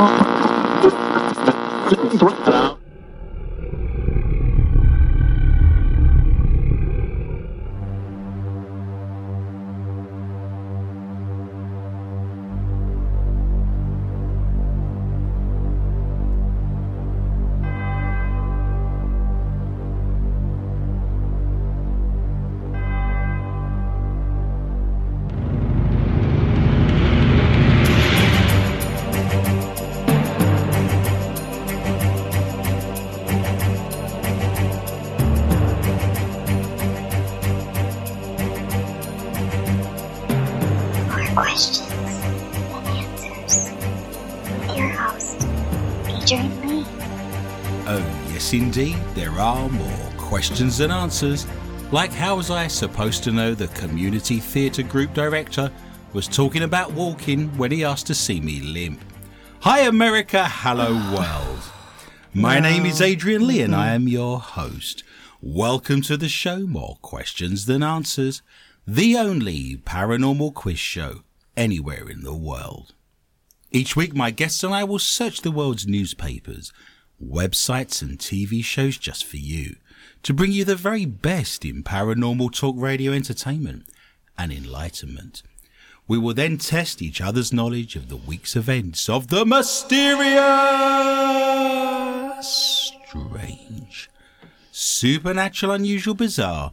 More questions than answers. Like, how was I supposed to know the community theatre group director was talking about walking when he asked to see me limp? Hi, America. Hello, world. My name is Adrian Lee, and I mm-hmm. am your host. Welcome to the show More Questions Than Answers, the only paranormal quiz show anywhere in the world. Each week, my guests and I will search the world's newspapers, websites, and TV shows just for you to bring you the very best in paranormal talk radio entertainment and enlightenment. We will then test each other's knowledge of the week's events of the mysterious, strange, supernatural, unusual, bizarre,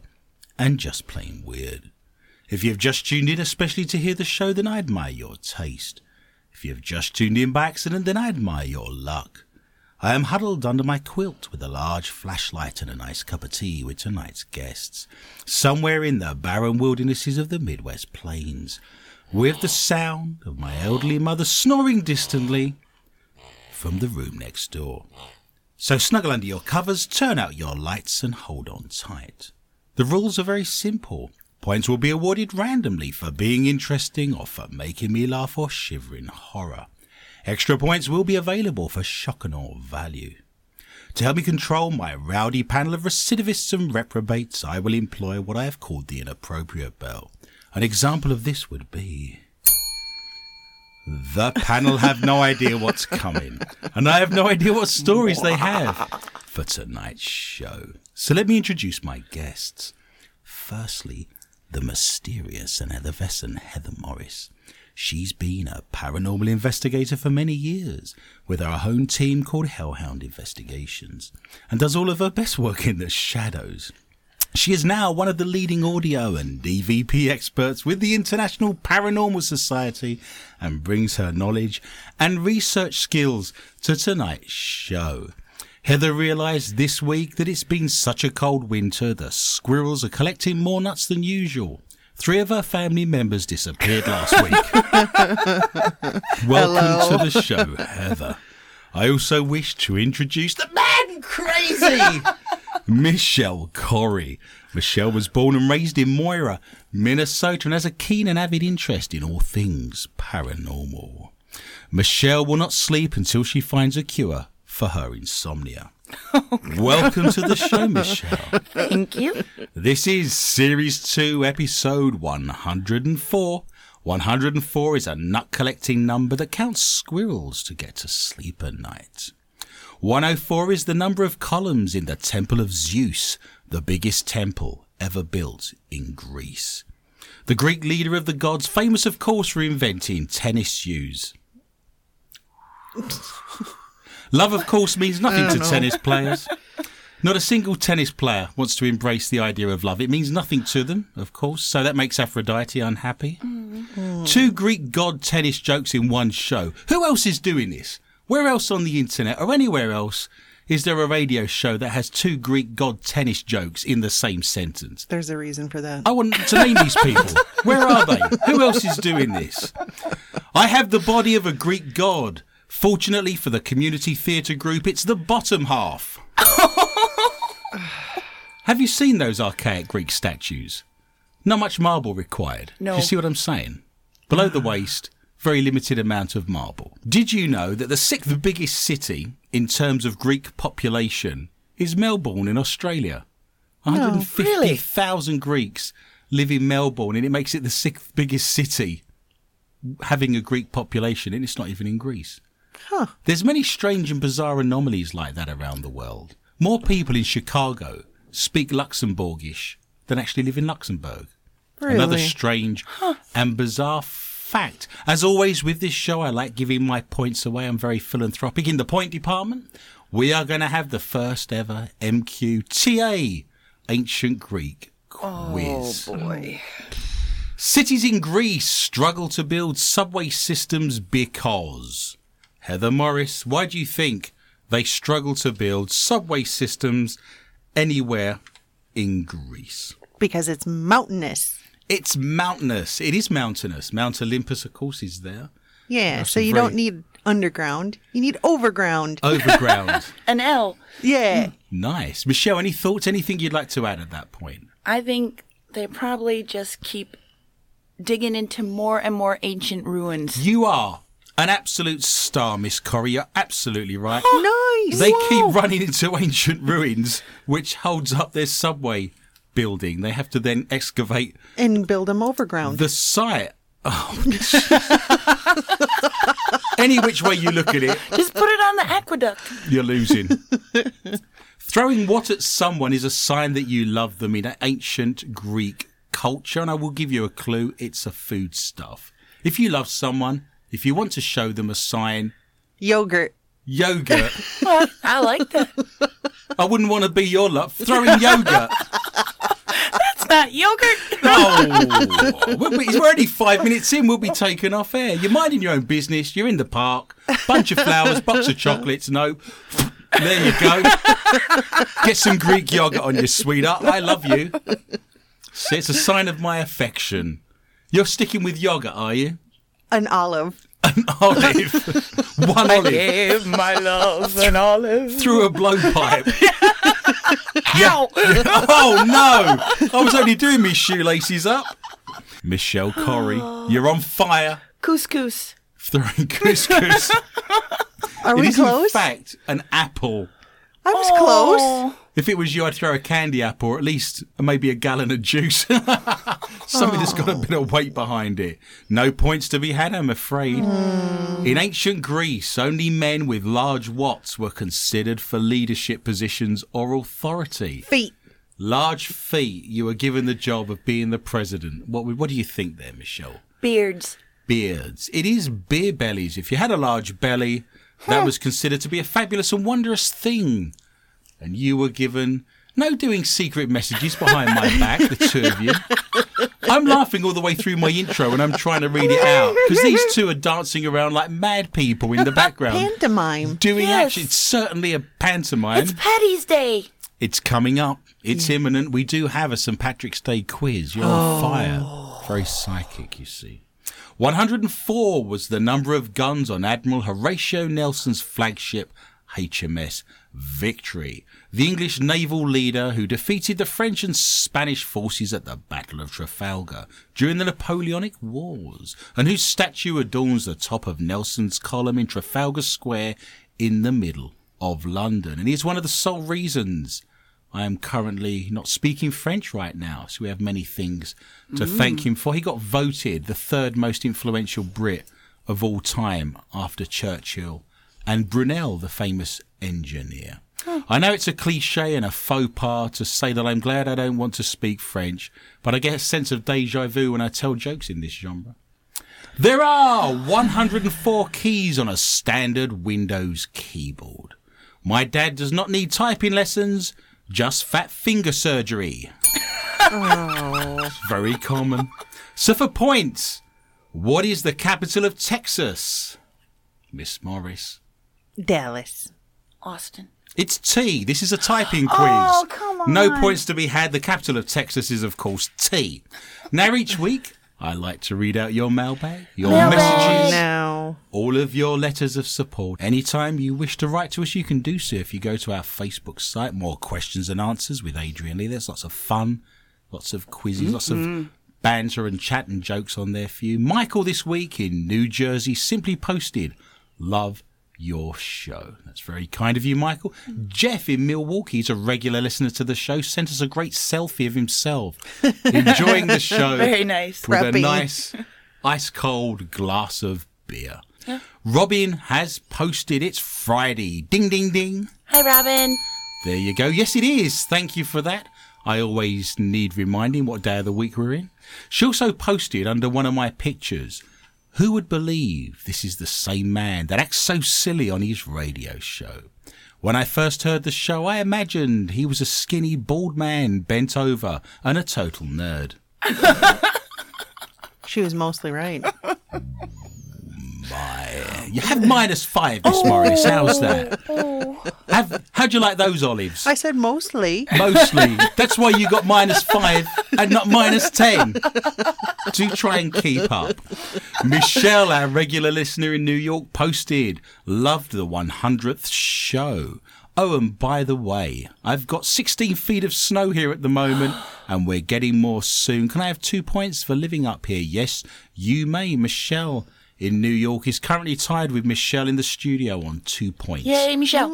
and just plain weird. If you've just tuned in, especially to hear the show, then I admire your taste. If you've just tuned in by accident, then I admire your luck. I am huddled under my quilt with a large flashlight and a nice cup of tea with tonight's guests, somewhere in the barren wildernesses of the Midwest Plains, with the sound of my elderly mother snoring distantly from the room next door. So snuggle under your covers, turn out your lights, and hold on tight. The rules are very simple. Points will be awarded randomly for being interesting or for making me laugh or shiver in horror. Extra points will be available for shock and awe value. To help me control my rowdy panel of recidivists and reprobates, I will employ what I have called the inappropriate bell. An example of this would be. The panel have no idea what's coming, and I have no idea what stories they have for tonight's show. So let me introduce my guests. Firstly, the mysterious and effervescent Heather Morris. She's been a paranormal investigator for many years with our own team called Hellhound Investigations and does all of her best work in the shadows. She is now one of the leading audio and EVP experts with the International Paranormal Society and brings her knowledge and research skills to tonight's show. Heather realised this week that it's been such a cold winter, the squirrels are collecting more nuts than usual. Three of her family members disappeared last week. Welcome to the show, Heather. I also wish to introduce the man crazy, Michelle Corey. Michelle was born and raised in Mora, Minnesota, and has a keen and avid interest in all things paranormal. Michelle will not sleep until she finds a cure for her insomnia. Oh, Welcome to the show, Michelle. Thank you. This is Series 2, Episode 104. 104 is a nut collecting number that counts squirrels to get to sleep at night. 104 is the number of columns in the Temple of Zeus, the biggest temple ever built in Greece. The Greek leader of the gods, famous of course for inventing tennis shoes. Love, of course, means nothing to tennis players. Not a single tennis player wants to embrace the idea of love. It means nothing to them, of course, so that makes Aphrodite unhappy. Mm-hmm. Two Greek god tennis jokes in one show. Who else is doing this? Where else on the internet or anywhere else is there a radio show that has two Greek god tennis jokes in the same sentence? There's a reason for that. I want to name these people. Where are they? Who else is doing this? I have the body of a Greek god. Fortunately for the community theatre group, it's the bottom half. have you seen those archaic Greek statues? Not much marble required. No. Do you see what I'm saying? Below the waist, very limited amount of marble. Did you know that the sixth biggest city in terms of Greek population is Melbourne in Australia? Oh, really? 150,000 Greeks live in Melbourne and it makes it the sixth biggest city having a Greek population and it's not even in Greece. Huh. There's many strange and bizarre anomalies like that around the world. More people in Chicago speak Luxembourgish than actually live in Luxembourg. Really? Another strange and bizarre fact. As always with this show, I like giving my points away. I'm very philanthropic. In the point department, we are going to have the first ever MQTA Ancient Greek quiz. Oh Boy. Cities in Greece struggle to build subway systems because. Heather Morris, why do you think they struggle to build subway systems anywhere in Greece? Because it's mountainous. It's mountainous. It is mountainous. Mount Olympus, of course, is there. Yeah, That's so you very- don't need underground. You need overground. Overground. An L. yeah. Hmm, nice. Michelle, any thoughts? Anything you'd like to add at that point? I think they probably just keep digging into more and more ancient ruins. You are an absolute star, Miss Corrie. You're absolutely right. Oh, nice. They keep running into ancient ruins, which holds up their subway building. They have to then excavate and build them overground. the site. Oh, Any which way you look at it, Just put it on the aqueduct. you're losing. Throwing what at someone is a sign that you love them in ancient Greek culture, and I will give you a clue it's a food stuff. If you love someone, if you want to show them a sign, Yogurt. yogurt. I like that. I wouldn't want to be your love. Throwing yogurt. It's not yogurt. Oh, we'll be, we're only five minutes in. We'll be taken off air. You're minding your own business. You're in the park. Bunch of flowers, box of chocolates. No, there you go. Get some Greek yogurt on your sweetheart. I love you. See, it's a sign of my affection. You're sticking with yogurt, are you? An olive. An olive, one olive Give my love an olive. through a blowpipe. Ow! Oh no! I was only doing me shoelaces up. Michelle Corrie, you're on fire. Couscous. Throwing couscous. Are It we is in close? fact an apple. I was close. Oh, If it was you, I'd throw a candy apple, or at least maybe a gallon of juice. Something that's got a oh. bit of weight behind it. No points to be had, I'm afraid. Hmm. In ancient Greece, only men with large watts were considered for leadership positions or authority. Feet. Large feet, you were given the job of being the president. What, what do you think there, Michelle? beards. beards. It is beer bellies. If you had a large belly, that was considered to be a fabulous and wondrous thing. And you were given no doing secret messages behind my back, the two of you. I'm laughing all the way through my intro and I'm trying to read it out because these two are dancing around like mad people in the background. Pantomime. Doing Yes. action. It's certainly a pantomime. It's Patty's Day. It's coming up. It's imminent. We do have a St. Patrick's Day quiz. You're on oh. fire. Very psychic, you see. 104 was the number of guns on Admiral Horatio Nelson's flagship HMS Victory, the English naval leader who defeated the French and Spanish forces at the Battle of Trafalgar during the Napoleonic Wars, and whose statue adorns the top of Nelson's column in Trafalgar Square in the middle of London. And he is one of the sole reasons I am currently not speaking French right now, so we have many things to mm. thank him for. He got voted the third most influential Brit of all time after Churchill and Brunel, the famous engineer. I know it's a cliche and a faux pas to say that I'm glad I don't want to speak French, but I get a sense of deja vu when I tell jokes in this genre. There are 104 keys on a standard Windows keyboard. My dad does not need typing lessons, just fat finger surgery. Very common. So for points, what is the capital of Texas? Miss Morris. Dallas. Austin. It's T. This is a typing quiz. Oh, come on. No points to be had. The capital of Texas is, of course, T. Now, each week, I like to read out your mailbag, your Mailbag. messages, No. all of your letters of support. Anytime you wish to write to us, you can do so if you go to our Facebook site. More questions and answers with Adrian Lee. There's lots of fun, lots of quizzes, mm-hmm. lots of banter and chat and jokes on there for you. Michael this week in New Jersey simply posted, Love your show. That's very kind of you, Michael. Jeff in Milwaukee is a regular listener to the show, sent us a great selfie of himself enjoying the show Very nice. with a nice ice cold glass of beer. Robin has posted it's Friday. Ding, ding, ding. Hi, Robin. There you go. Yes, it is. Thank you for that. I always need reminding what day of the week we're in. She also posted under one of my pictures, who would believe this is the same man that acts so silly on his radio show? When I first heard the show, I imagined he was a skinny, bald man bent over and a total nerd. She was mostly right. You have minus five, Miss Morris. How's that? Oh. Have, how'd you like those olives? I said mostly. Mostly. That's why you got minus five and not minus ten. Do try and keep up. Michelle, our regular listener in New York, posted, loved the 100th show. Oh, and by the way, I've got 16 feet of snow here at the moment, and we're getting more soon. Can I have two points for living up here? Yes, you may. Michelle in New York is currently tied with Michelle in the studio on two points Yay, Michelle.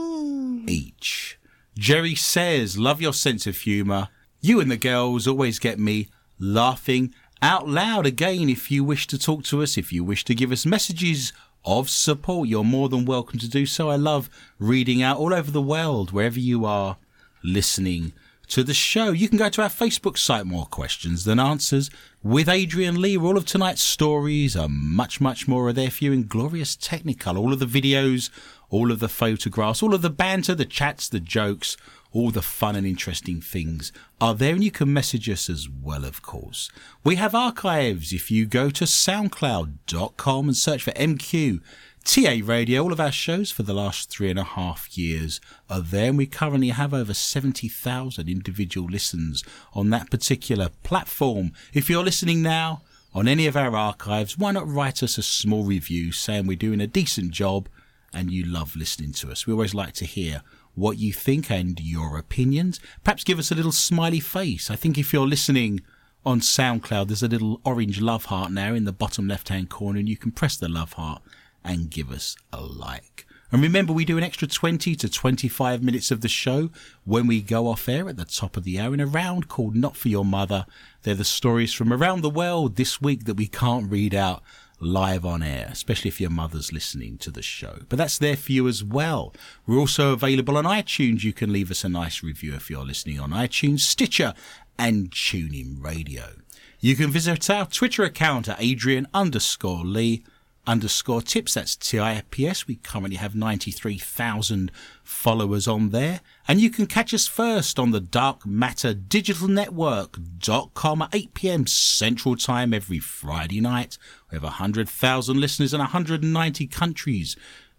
each. Jerry says, Love your sense of humour. You and the girls always get me laughing out loud. Again, if you wish to talk to us, if you wish to give us messages of support, you're more than welcome to do so. I love reading out all over the world, wherever you are listening to the show. You can go to our Facebook site, More Questions Than Answers, with Adrian Lee. All of tonight's stories and much, much more are there for you in glorious Technicolor. All of the videos, all of the photographs, all of the banter, the chats, the jokes, all the fun and interesting things are there, and you can message us as well, of course. We have archives if you go to soundcloud.com and search for MQ. TA Radio, all of our shows for the last three and a half years are there, and we currently have over 70,000 individual listens on that particular platform. If you're listening now on any of our archives, why not write us a small review saying we're doing a decent job and you love listening to us? We always like to hear what you think and your opinions. Perhaps give us a little smiley face. I think if you're listening on SoundCloud, there's a little orange love heart now in the bottom left hand corner, and you can press the love heart and give us a like. And remember, we do an extra 20 to 25 minutes of the show when we go off air at the top of the hour in a round called Not For Your Mother. They're the stories from around the world this week that we can't read out live on air, especially if your mother's listening to the show. But that's there for you as well. We're also available on iTunes. You can leave us a nice review if you're listening on iTunes, Stitcher, and TuneIn Radio. You can visit our Twitter account at Adrian underscore Lee underscore tips. That's TIPS. We currently have 93,000 followers on there. And you can catch us first on the Dark Matter Digital Network.com at 8 p.m. Central Time every Friday night. We have 100,000 listeners in 190 countries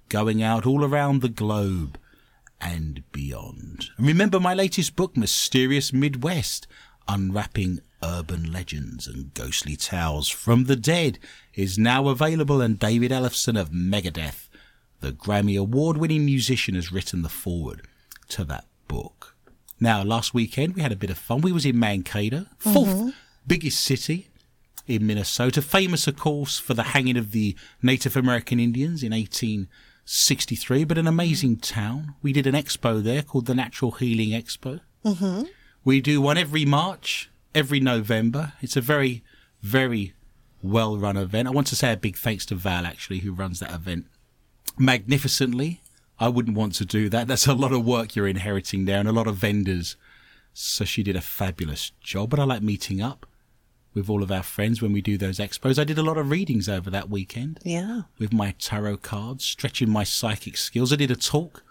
going out all around the globe and beyond. Remember my latest book, Mysterious Midwest, Unwrapping Urban Legends and Ghostly Tales from the Dead, is now available, and David Ellefson of Megadeth, the Grammy Award winning musician, has written the foreword to that book. Now, last weekend we had a bit of fun. We was in Mankato, 4th biggest city in Minnesota, famous, of course, for the hanging of the Native American Indians in 1863, but an amazing town. We did an expo there called the Natural Healing Expo. Mm-hmm. We do one every March, every November. It's a very, very well run event. I want to say a big thanks to Val, actually, who runs that event magnificently. I wouldn't want to do that. That's a lot of work you're inheriting there and a lot of vendors. So she did a fabulous job. But I like meeting up with all of our friends when we do those expos. I did a lot of readings over that weekend Yeah. with my tarot cards, stretching my psychic skills. I did a talk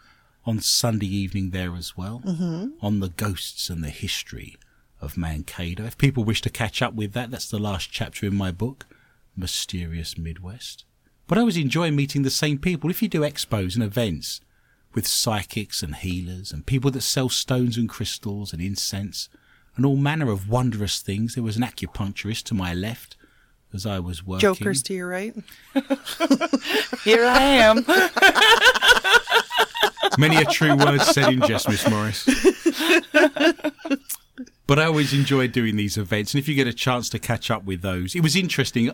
on Sunday evening there as well mm-hmm. on the ghosts and the history of Mankato. If people wish to catch up with that, that's the last chapter in my book, Mysterious Midwest. But I always enjoy meeting the same people. If you do expos and events with psychics and healers and people that sell stones and crystals and incense and all manner of wondrous things, there was an acupuncturist to my left as I was working. Jokers to your right. Here I am. Many a true word said in jest, Miss Morris. but I always enjoy doing these events, and if you get a chance to catch up with those, it was interesting.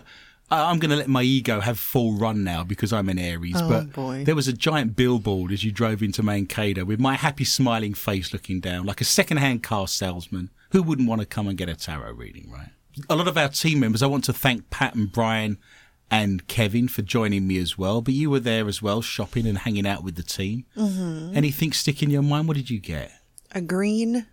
I'm going to let my ego have full run now because I'm an Aries. Oh, but boy. there was a giant billboard as you drove into Mankato with my happy, smiling face looking down, like a second-hand car salesman. Who wouldn't want to come and get a tarot reading, right? A lot of our team members. I want to thank Pat and Brian and Kevin for joining me as well. But you were there as well, shopping and hanging out with the team. Mm-hmm. Anything stick in your mind? What did you get? A green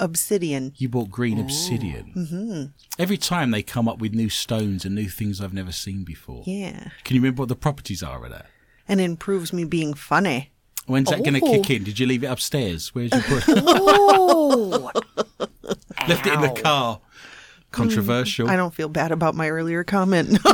obsidian. You bought green obsidian. Mm-hmm. Every time they come up with new stones and new things I've never seen before. Yeah. Can you remember what the properties are of that? And improves me being funny. When's that going to Oh. kick in? Did you leave it upstairs? Where's your put? Oh, Left it in the car. Controversial. Mm, I don't feel bad about my earlier comment.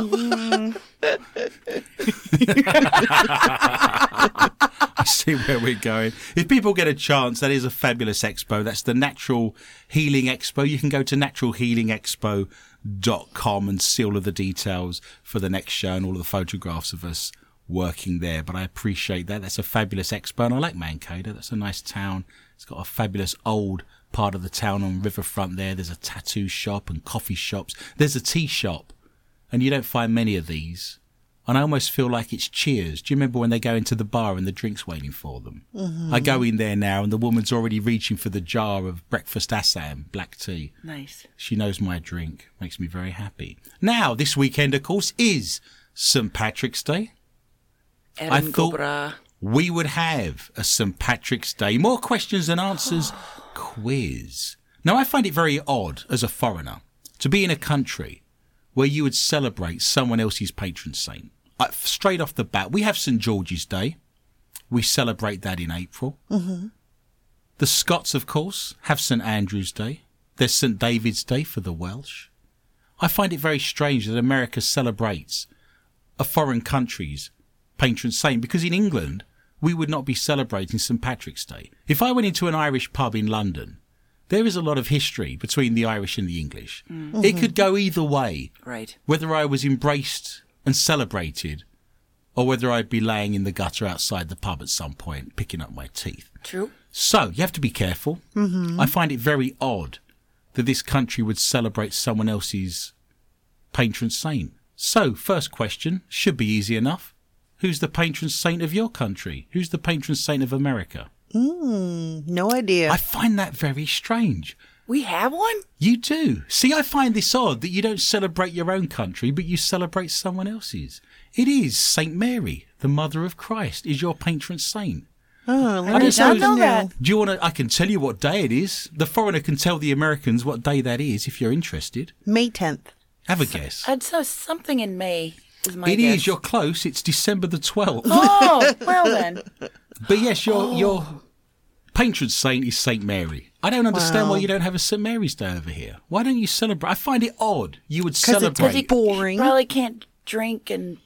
I see where we're going. If people get a chance, that is a fabulous expo. That's the Natural Healing Expo. You can go to naturalhealingexpo.com and see all of the details for the next show and all of the photographs of us working there. But I appreciate that. That's a fabulous expo. And I like Mankato. That's a nice town. It's got a fabulous old part of the town on riverfront there. There's a tattoo shop and coffee shops. There's a tea shop. And you don't find many of these. And I almost feel like it's Cheers. Do you remember when they go into the bar and the drink's waiting for them? Mm-hmm. I go in there now and the woman's already reaching for the jar of breakfast Assam, black tea. nice. She knows my drink. Makes me very happy. Now, this weekend, of course, is St. Patrick's Day. I Erin thought Cobra. We would have a St. Patrick's Day more questions and answers quiz. Now, I find it very odd as a foreigner to be in a country where you would celebrate someone else's patron saint. Uh, straight off the bat, we have St. George's Day. We celebrate that in April. The Scots, of course, have St. Andrew's Day. There's St. David's Day for the Welsh. I find it very strange that America celebrates a foreign country's patron saint because in England we would not be celebrating St Patrick's Day. If I went into an Irish pub in London, there is a lot of history between the Irish and the English. It could go either way, Right. whether I was embraced and celebrated or whether I'd be laying in the gutter outside the pub at some point picking up my teeth. True. So you have to be careful. Mm-hmm. I find it very odd that this country would celebrate someone else's patron saint. So, first question should be easy enough. Who's the patron saint of your country? Who's the patron saint of America? Hmm, no idea. I find that very strange. We have one? You do. See, I find this odd that you don't celebrate your own country, but you celebrate someone else's. It is Saint Mary, the Mother of Christ, is your patron saint. oh, I let did us not know that. Do you want to? I can tell you what day it is. The foreigner can tell the Americans what day that is if you're interested. May 10th. Have a guess. I'd say something in May is my It guess. is. You're close. It's December the 12th. Oh, well then. But yes, your oh. your patron saint is Saint Mary. I don't understand why you don't have a St Mary's Day over here. Why don't you celebrate? I find it odd. You would 'Cause it's celebrate. boring. Probably can't drink and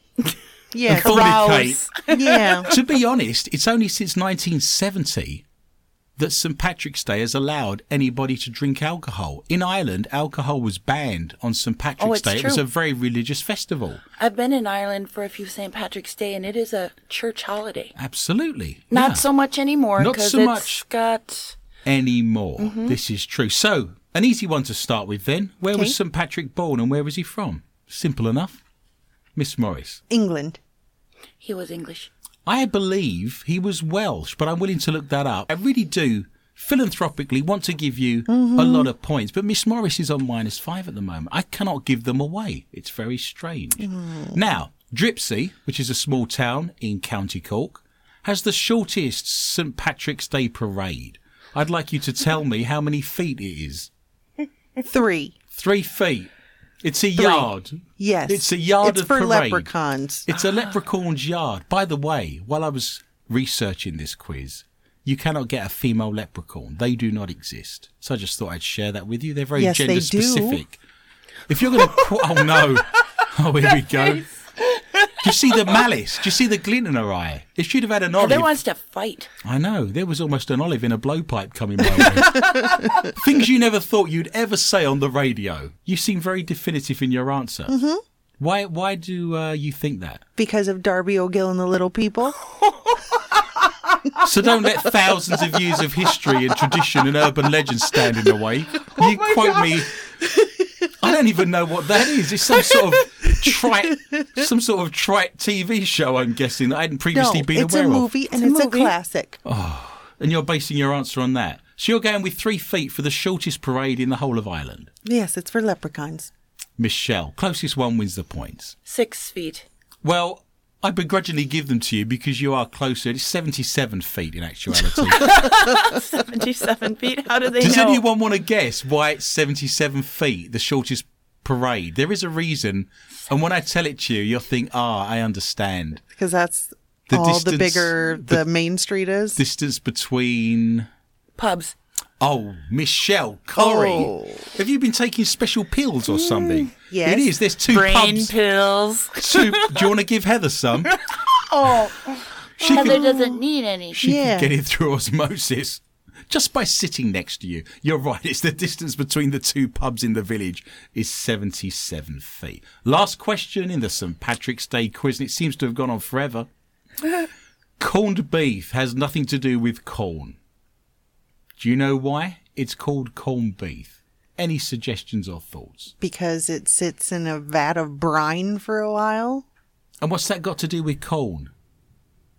Yeah. Fornicate. yeah. to be honest, it's only since 1970 that St Patrick's Day has allowed anybody to drink alcohol. In Ireland, alcohol was banned on St Patrick's Oh, it's Day. It was a very religious festival. I've been in Ireland for a few St. Patrick's Day, and it is a church holiday. Absolutely. Not Yeah. so much anymore Not so it's much. got. anymore. Mm-hmm. This is true. So, an easy one to start with then. Where was St Patrick born and where was he from? Simple enough. Miss Morris. England. He was English. I believe he was Welsh, but I'm willing to look that up. I really do philanthropically want to give you a mm-hmm. lot of points, but Miss Morris is on minus five at the moment. I cannot give them away. It's very strange. Mm. Now, Dripsey, which is a small town in County Cork, has the shortest St Patrick's Day parade. I'd like you to tell me how many feet it is. Three. Three feet. It's a yard. Yes. It's a yard It's of for parade. leprechauns. It's a leprechaun's yard. By the way, while I was researching this quiz, you cannot get a female leprechaun. They do not exist. So I just thought I'd share that with you. They're very Yes, they gender do. specific. If you're going to, oh no, oh here we go. You see the malice? Do you see the glint in her eye? It should have had an Heather olive. wants to fight. I know. There was almost an olive in a blowpipe coming my way. Things you never thought you'd ever say on the radio. You seem very definitive in your answer. Mm-hmm. Why? Why do uh, you think that? Because of Darby O'Gill and the Little People. So don't let thousands of years of history and tradition and urban legends stand in the way. You quote me. I don't even know what that is. It's some sort of trite, some sort of trite TV show. I'm guessing that I hadn't No, previously been aware of. it's a movie and It's a it's a movie. classic. Oh, and you're basing your answer on that. So you're going with three feet for the shortest parade in the whole of Ireland. Yes, it's for leprechauns. Michelle, closest one wins the points. Six feet. Well, I begrudgingly give them to you because you are closer. It's 77 feet in actuality. 77 feet. How do they Does know? anyone want to guess why it's 77 feet, the shortest parade? There is a reason. And when I tell it to you, you'll think, ah, I understand. Because that's The all distance- the bigger the- the, main street is. Distance between. Pubs. Oh, Michelle Corey. Oh. Have you been taking special pills or something? Mm, yes. It is. There's two Brain pubs. pills. Two, do you want to give Heather some? Oh, She Heather could, doesn't need any. she Yeah. could get it through osmosis. Just by sitting next to you. You're right. It's the distance between the two pubs in the village is 77 feet. Last question in the St. Patrick's Day quiz, and it seems to have gone on forever. Corned beef has nothing to do with corn. Do you know why? It's called corned beef. Any suggestions or thoughts? because it sits in a vat of brine for a while. And what's that got to do with corn?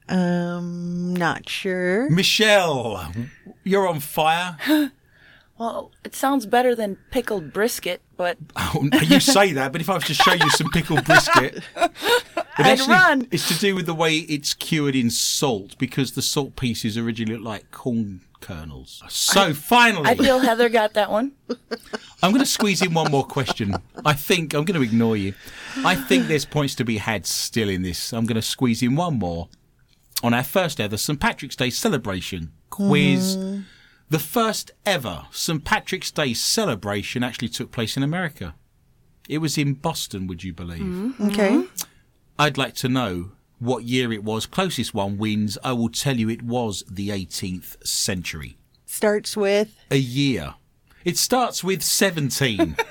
Um, not sure. Michelle, you're on fire. Well, it sounds better than pickled brisket, but Oh, you say that, but if I was to show you some pickled brisket, I'd run. It's to do with the way it's cured in salt because the salt pieces originally look like corn kernels. So finally, I feel Heather got that one. I'm going to squeeze in one more question. I think I'm going to ignore you. I think there's points to be had still in this. I'm going to squeeze in one more on our first ever St Patrick's Day celebration quiz. Mm-hmm. The first ever St Patrick's Day celebration actually took place in America. It was in Boston, would you believe? Mm-hmm. Okay. Mm-hmm. I'd like to know what year it was. Closest one wins. I will tell you it was the 18th century. Starts with A year. It starts with 17.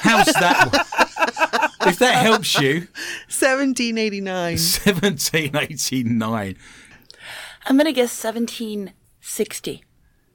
How's that? If that helps you, 1789. 1789. I'm going to guess 1760.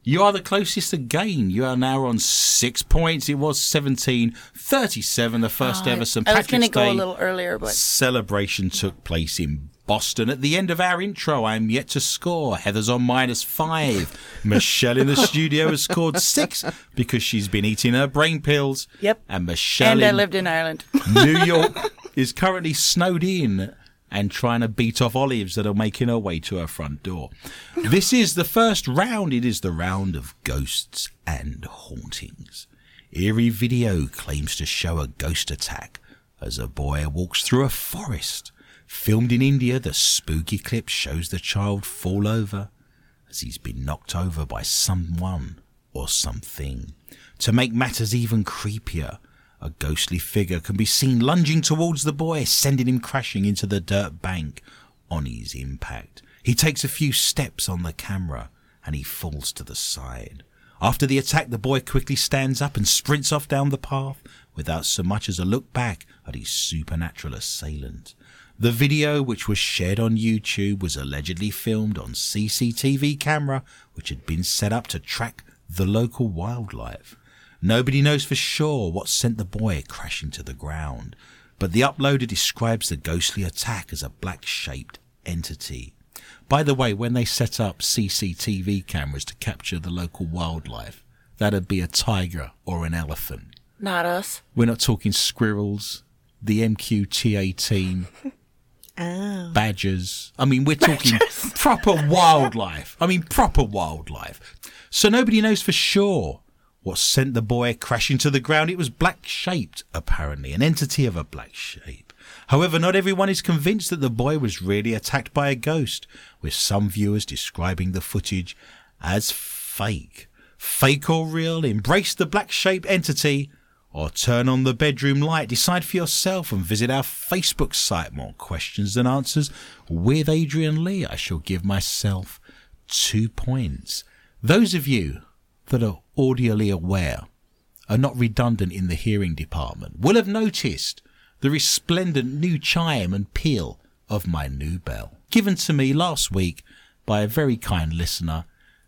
You are the closest again. You are now on six points. It was 1737, the first ah, ever St. I Patrick's go Day a little earlier, but celebration took place in Boston. At the end of our intro, I'm yet to score. Heather's on minus five. Michelle in the studio has scored six because she's been eating her brain pills. Yep. And Michelle and I lived in Ireland. New York is currently snowed in and trying to beat off olives that are making her way to her front door. This is the first round. It is the round of ghosts and hauntings. Eerie video claims to show a ghost attack as a boy walks through a forest. Filmed in India, the spooky clip shows the child fall over as he's been knocked over by someone or something. To make matters even creepier, a ghostly figure can be seen lunging towards the boy, sending him crashing into the dirt bank on his impact. He takes a few steps on the camera and he falls to the side. After the attack, the boy quickly stands up and sprints off down the path without so much as a look back at his supernatural assailant. The video, which was shared on YouTube, was allegedly filmed on CCTV camera, which had been set up to track the local wildlife. Nobody knows for sure what sent the boy crashing to the ground, but the uploader describes the ghostly attack as a black shaped entity. By the way, when they set up CCTV cameras to capture the local wildlife, that'd be a tiger or an elephant. Not us. We're not talking squirrels, the MQTA team, Oh. badgers. I mean, we're talking proper wildlife. I mean, proper wildlife. So nobody knows for sure what sent the boy crashing to the ground. It was black shaped, apparently, an entity of a black shape. However, not everyone is convinced that the boy was really attacked by a ghost, with some viewers describing the footage as fake. Fake or real, embrace the black shaped entity or turn on the bedroom light. Decide for yourself and visit our Facebook site. More questions than answers. With Adrian Lee, I shall give myself two points. Those of you that are audially aware are not redundant in the hearing department will have noticed the resplendent new chime and peal of my new bell, given to me last week by a very kind listener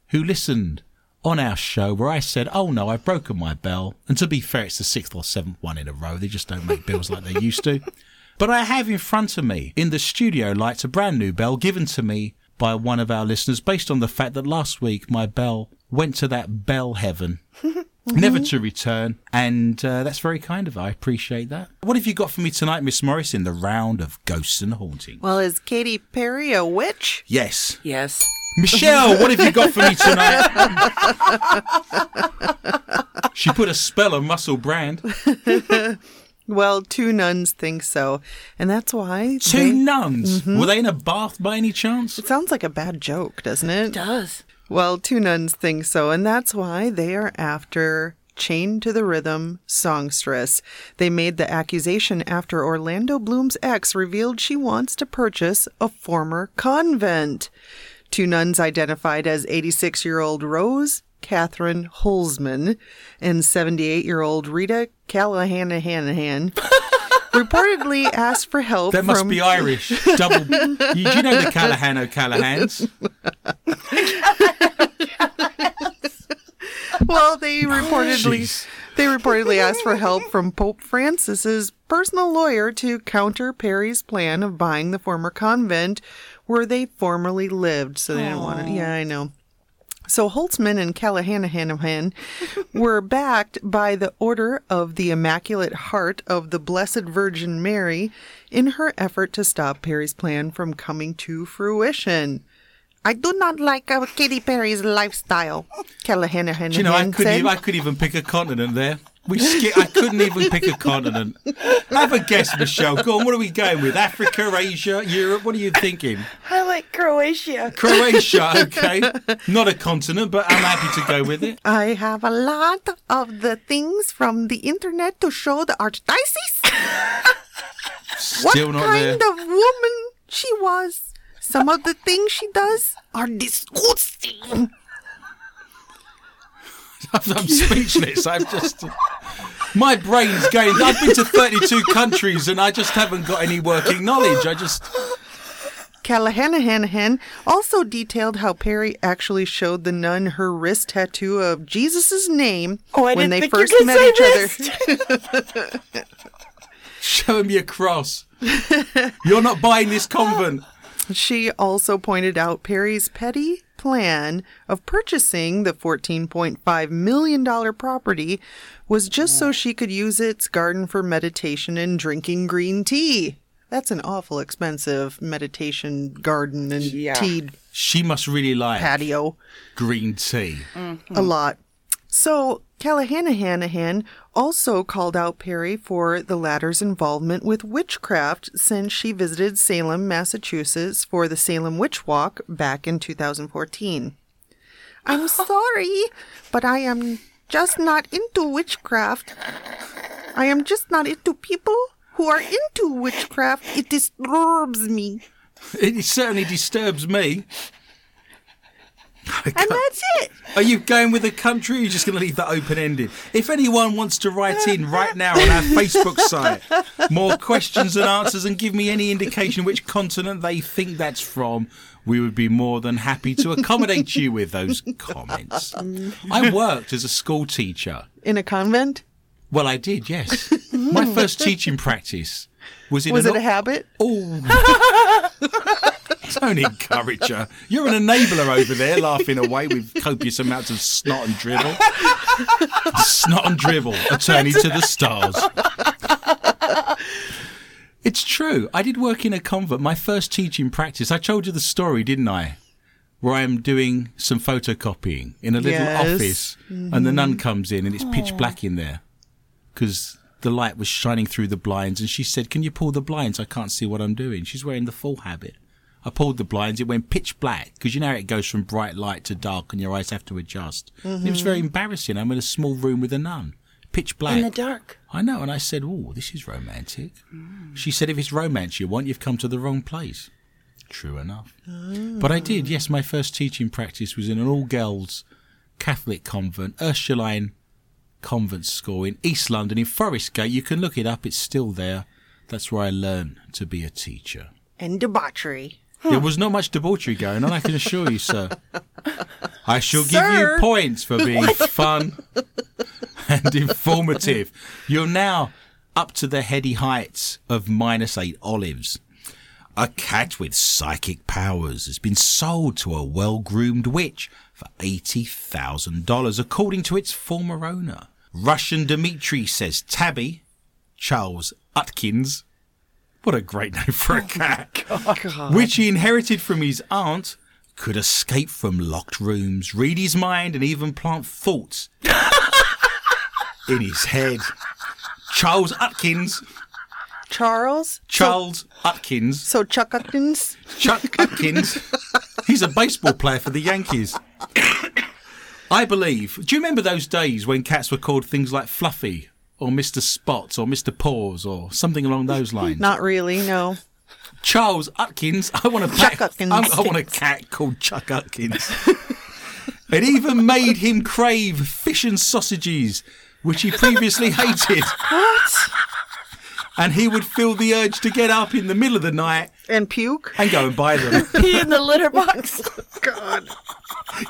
who listened on our show where I said, Oh no, I've broken my bell. And to be fair, it's the sixth or seventh one in a row. They just don't make bells like they used to. But I have in front of me in the studio lights a brand new bell given to me by one of our listeners based on the fact that last week my bell went to that bell heaven never to return. And uh, that's very kind of her. I appreciate that. What have you got for me tonight, Miss Morris, in the round of ghosts and hauntings? Well, is Katy Perry a witch? yes. Yes. Michelle, what have you got for me tonight? she put a spell on Russell Brand. Well, two nuns think so, and that's why Two they- nuns. Were they in a bath by any chance? It sounds like a bad joke, doesn't it? it? Does. Well, two nuns think so, and that's why they are after Chained to the Rhythm songstress. They made the accusation after Orlando Bloom's ex revealed she wants to purchase a former convent. Two nuns identified as 86 year old Rose Catherine Holzman and 78 year old Rita Callahan reportedly asked for help That must from be Irish. Double. you, do you know the Callahan oh, O'Callahans? Well, they oh, reportedly Jeez. they reportedly asked for help from Pope Francis's personal lawyer to counter Perry's plan of buying the former convent where they formerly lived. So they didn't want it. Yeah, I know. So Holzman and Callahan were backed by the Order of the Immaculate Heart of the Blessed Virgin Mary in her effort to stop Perry's plan from coming to fruition. I do not like uh, Katy Perry's lifestyle, Callahan Do you know, I couldn't, said. even, I couldn't even pick a continent there. We skip, I couldn't even pick a continent. Have a guess, Michelle. Go on, what are we going with? Africa, Asia, Europe? What are you thinking? I like Croatia. Croatia, okay. Not a continent, but I'm happy to go with it. I have a lot of the things from the internet to show the archdiocese what Still not there. kind of woman she was. Some of the things she does are disgusting. I'm speechless. I'm just. My brain's going. I've been to 32 countries and I just haven't got any working knowledge. I just. Callahan also detailed how Perry actually showed the nun her wrist tattoo of Jesus' name Oh, when they first met say each other. wrist. Showing me a cross. You're not buying this convent. She also pointed out Perry's petty plan of purchasing the $14.5 million property was just so she could use its garden for meditation and drinking green tea. That's an awful expensive meditation garden and Yeah. tea She must really like patio. green tea. A lot. So Callahan Hanahan also called out Perry for the latter's involvement with witchcraft since she visited Salem, Massachusetts for the Salem Witch Walk back in 2014. I'm sorry, but I am just not into witchcraft. I am just not into people who are into witchcraft. It disturbs me. It certainly disturbs me. And that's it. Are you going with the country or are you just going to leave that open ended? If anyone wants to write in right now on our Facebook site, more questions and answers, and give me any indication which continent they think that's from, we would be more than happy to accommodate you with those comments. I worked as a school teacher. In a convent? Well, I did, yes. My first teaching practice was in Was it a habit? Oh. Don't encourage her. You're an enabler over there, laughing away with copious amounts of snot and dribble. snot and dribble, attorney to the stars. It's true. I did work in a convent. My first teaching practice. I told you the story, didn't I? Where I am doing some photocopying in a little Yes. office, and the nun comes in, and it's pitch black in there because the light was shining through the blinds. And she said, "Can you pull the blinds? I can't see what I'm doing." She's wearing the full habit. I pulled the blinds. It went pitch black because you know it goes from bright light to dark, and your eyes have to adjust. And it was very mm-hmm. embarrassing. I'm in a small room with a nun, pitch black. In the dark. I know, and I said, "Oh, this is romantic." Mm. She said, "If it's romance you want, you've come to the wrong place." True enough. But I did. Yes, my first teaching practice was in an all-girls Catholic convent, Ursuline convent school in East London, in Forest Gate. You can look it up; it's still there. That's where I learned to be a teacher. And debauchery. There was not much debauchery going on, I can assure you, sir. I shall give you points for being fun and informative. You're now up to the heady heights of minus eight olives. A cat with psychic powers has been sold to a well groomed witch for $80,000, according to its former owner. Russian Dmitri says Tabby, Charles Utkins, what a great name for a oh cat, which he inherited from his aunt, could escape from locked rooms, read his mind, and even plant thoughts in his head. Charles Atkins. Charles? Charles Utkins, So Chuck Atkins? Chuck Atkins. He's a baseball player for the Yankees. I believe. Do you remember those days when cats were called things like Fluffy or Mr. Spots or Mr. Paws or something along those lines? Not really, no. Charles Atkins. I want a. I, I want a cat called Chuck Atkins. it even made him crave fish and sausages, which he previously hated. What? And he would feel the urge to get up in the middle of the night And puke? and go and buy them. Pee in the litter box. Oh, God.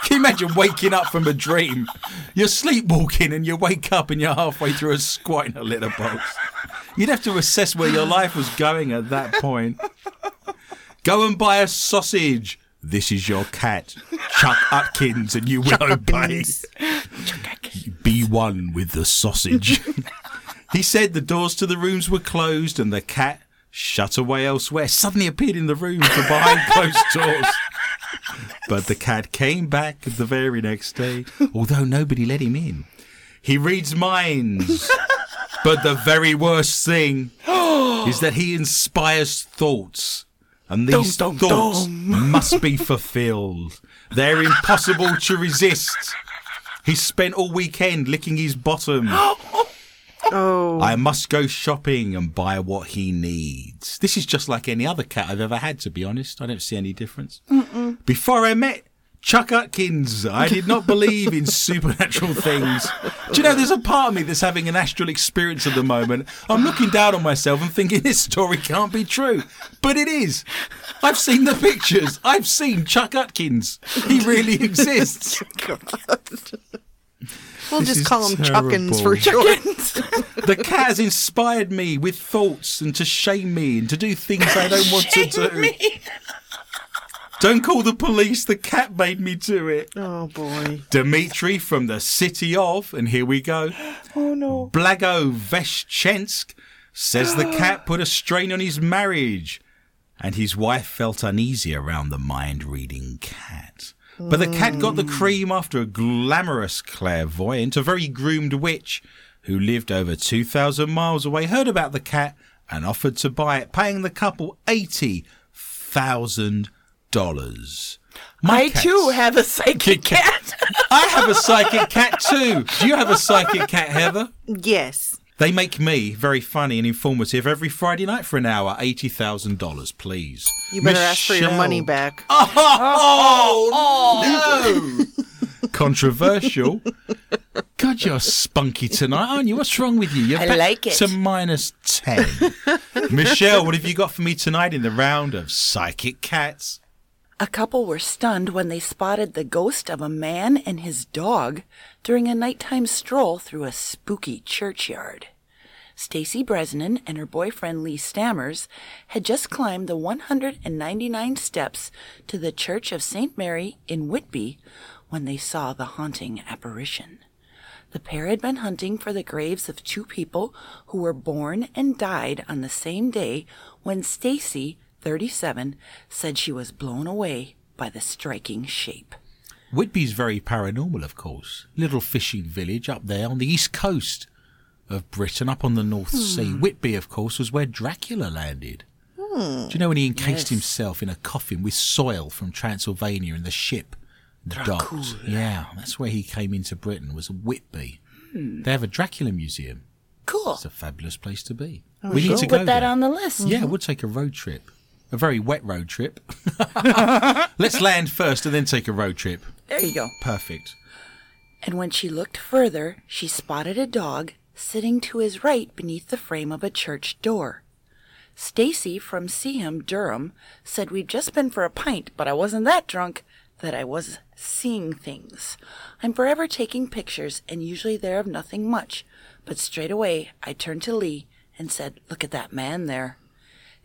Can you imagine waking up from a dream? You're sleepwalking and you wake up and you're halfway through a squat in a litter box. You'd have to assess where your life was going at that point. Go and buy a sausage. This is your cat, Chuck Atkins, and you will obey. Be one with the sausage. he said the doors to the rooms were closed and the cat, shut away elsewhere, suddenly appeared in the room from behind closed doors. But the cat came back the very next day, although nobody let him in. He reads minds. But the very worst thing is that he inspires thoughts. And these Dum, dum, thoughts must be fulfilled. They're impossible to resist. He spent all weekend licking his bottom. Oh, Oh. I must go shopping and buy what he needs. This is just like any other cat I've ever had, to be honest. I don't see any difference. Before I met Chuck Atkins, I did not believe in supernatural things. Do you know, there's a part of me that's having an astral experience at the moment. I'm looking down on myself and thinking this story can't be true. But it is. I've seen the pictures. I've seen Chuck Atkins. He really exists. Oh, we'll this just is call him Chuckins for terrible. short. The cat has inspired me with thoughts and to shame me and to do things I don't want to do. Don't call the police. The cat made me do it. Oh, boy. Dmitri from the city of, and here we go. Oh no. Blagoveshchensk says the cat put a strain on his marriage, and his wife felt uneasy around the mind reading cat. But the cat got the cream after a glamorous clairvoyant, a very groomed witch who lived over 2,000 miles away, heard about the cat and offered to buy it, paying the couple $80,000. My I cats- too have a psychic cat. I have a psychic cat too. Do you have a psychic cat, Heather? Yes. They make me very funny and informative every Friday night for an hour. Eighty thousand dollars, please. You better ask for your money back. Oh, no! Controversial. God, you're spunky tonight, aren't you? What's wrong with you? You're I like it. To minus ten. Michelle, what have you got for me tonight in the round of psychic cats? A couple were stunned when they spotted the ghost of a man and his dog during a nighttime stroll through a spooky churchyard. Stacy Bresnan and her boyfriend Lee Stammers had just climbed the 199 steps to the Church of St. Mary in Whitby when they saw the haunting apparition. The pair had been hunting for the graves of two people who were born and died on the same day when Stacy, 37, said she was blown away by the striking shape. Whitby's very paranormal, of course. Little fishing village up there on the east coast of Britain, up on the North Sea. Hmm. Whitby, of course, was where Dracula landed. Hmm. Do you know when he encased Yes. himself in a coffin with soil from Transylvania in the ship docked? Yeah, that's where he came into Britain, was Whitby. Hmm. They have a Dracula museum. Cool. It's a fabulous place to be. Oh, we need to go put that there. on the list. Yeah, mm-hmm. we'll take a road trip. A very wet road trip. Let's land first and then take a road trip. There you go. Perfect. And when she looked further, she spotted a dog sitting to his right beneath the frame of a church door. Stacy from Seaham, Durham, said we'd just been for a pint, but I wasn't that drunk that I was seeing things. I'm forever taking pictures and usually they're of nothing much, but straight away I turned to Lee and said, Look at that man there.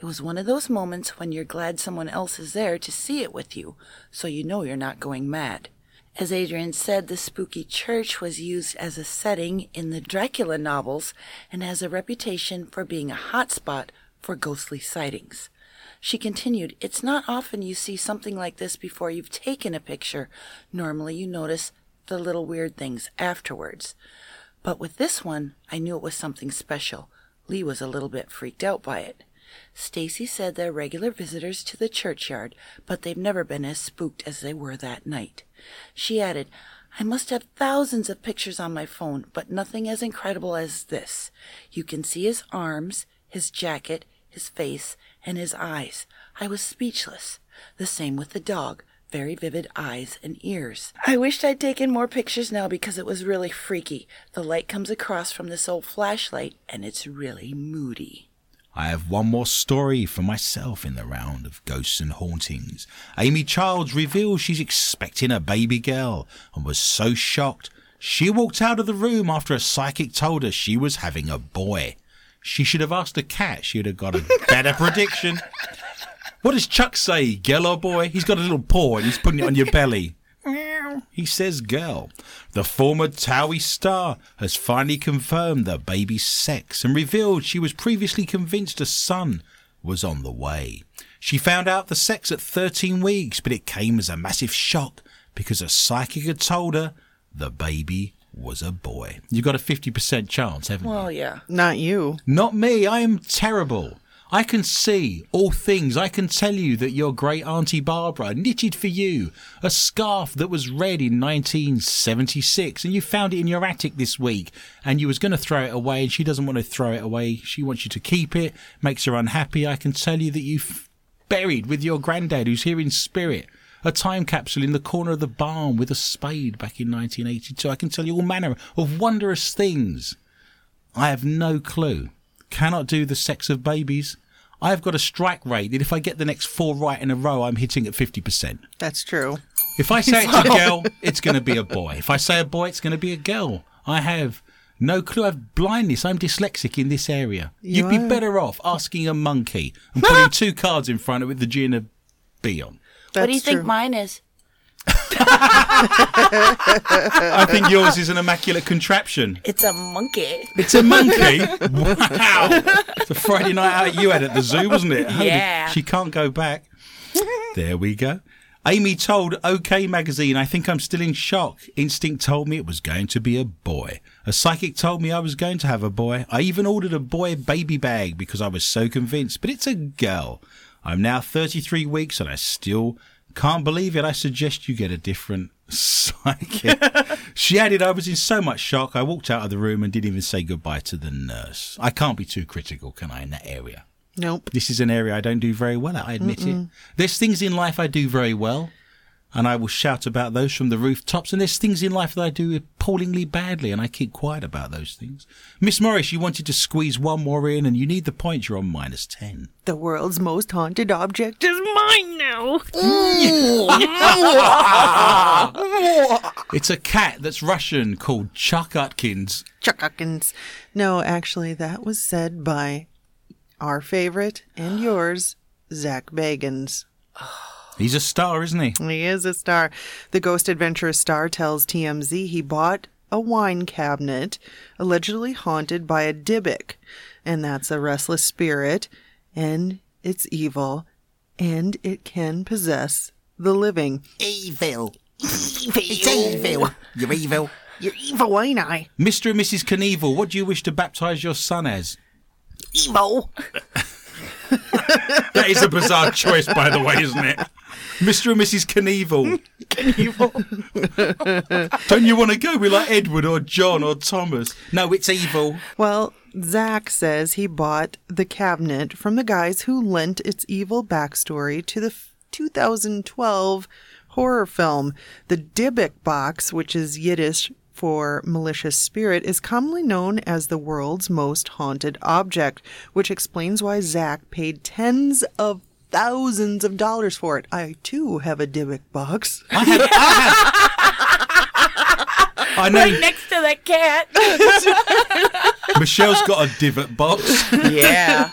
It was one of those moments when you're glad someone else is there to see it with you, so you know you're not going mad. As Adrian said, the spooky church was used as a setting in the Dracula novels and has a reputation for being a hot spot for ghostly sightings. She continued, It's not often you see something like this before you've taken a picture. Normally you notice the little weird things afterwards. But with this one, I knew it was something special. Lee was a little bit freaked out by it. Stacy said they're regular visitors to the churchyard, but they've never been as spooked as they were that night. She added, I must have thousands of pictures on my phone, but nothing as incredible as this. You can see his arms, his jacket, his face, and his eyes. I was speechless. The same with the dog. Very vivid eyes and ears. I wished I'd taken more pictures now because it was really freaky. The light comes across from this old flashlight and it's really moody. I have one more story for myself in the round of ghosts and hauntings. Amy Childs reveals she's expecting a baby girl and was so shocked she walked out of the room after a psychic told her she was having a boy. She should have asked a cat, she'd have got a better prediction. What does Chuck say, girl or boy? He's got a little paw and he's putting it on your belly. He says girl. The former Towie star has finally confirmed the baby's sex and revealed she was previously convinced a son was on the way. She found out the sex at 13 weeks, but it came as a massive shock because a psychic had told her the baby was a boy. You've got a 50% chance, haven't you? Well, yeah. Not you. Not me. I am terrible. I can see all things. I can tell you that your great auntie Barbara knitted for you a scarf that was red in 1976 and you found it in your attic this week and you was going to throw it away and she doesn't want to throw it away. She wants you to keep it, makes her unhappy. I can tell you that you've buried with your granddad who's here in spirit a time capsule in the corner of the barn with a spade back in 1982. I can tell you all manner of wondrous things. I have no clue. Cannot do the sex of babies. I've got a strike rate that if I get the next four right in a row, I'm hitting at 50%. That's true. If I say it's a girl, it's going to be a boy. If I say a boy, it's going to be a girl. I have no clue. I have blindness. I'm dyslexic in this area. You You'd be better off asking a monkey and putting two cards in front of it with the G and a B on. That's what do you true. think mine is? I think yours is an immaculate contraption. It's a monkey. It's a monkey. wow. It's a Friday night out you had at the zoo, wasn't it? Holy- Yeah. She can't go back. There we go. Amy told OK Magazine, I think I'm still in shock. Instinct told me it was going to be a boy. A psychic told me I was going to have a boy. I even ordered a boy baby bag because I was so convinced, but it's a girl. I'm now 33 weeks and I still can't believe it. I suggest you get a different psychic. she added, I was in so much shock. I walked out of the room and didn't even say goodbye to the nurse. I can't be too critical, can I, in that area? Nope. This is an area I don't do very well at, I admit it. There's things in life I do very well, and I will shout about those from the rooftops, and there's things in life that I do appallingly badly, and I keep quiet about those things. Miss Morris, you wanted to squeeze one more in, and you need the point, you're on minus 10. The world's most haunted object is mine now. Mm. It's a cat that's Russian called Chuck Atkins. Chuck Atkins. No, actually, that was said by our favorite and yours, Zach Bagans. He's a star, isn't he? He is a star. The Ghost Adventure star tells TMZ he bought a wine cabinet allegedly haunted by a Dybbuk, and that's a restless spirit, and it's evil, and it can possess the living. Evil. Evil. It's evil. You're evil. You're evil, ain't I? Mr. and Mrs. Knievel, what do you wish to baptize your son as? Evil. That is a bizarre choice, by the way, isn't it? Mr. and Mrs. Knievel. Knievel. Don't you want to go with like Edward or John or Thomas? No, it's evil. Well, Zach says he bought the cabinet from the guys who lent its evil backstory to the f- 2012 horror film. The Dybbuk box, which is Yiddish for malicious spirit, is commonly known as the world's most haunted object, which explains why Zach paid tens of thousands of dollars for it. I too have a Dybbuk box. I have. I have. I know Next to the cat. Michelle's got a divot box. yeah.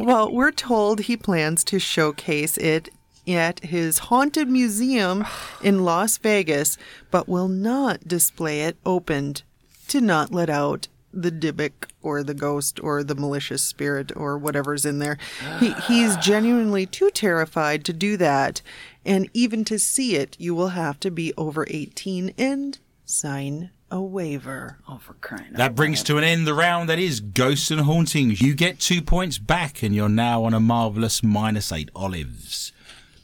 Well, we're told he plans to showcase it at his haunted museum in Las Vegas, but will not display it opened to not let out the Dybbuk or the ghost or the malicious spirit or whatever's in there. He, he's genuinely too terrified to do that. And even to see it, you will have to be over 18 and sign a waiver. Oh, for crying That brings to an end the round that is Ghosts and Hauntings. You get two points back, and you're now on a marvellous minus eight olives.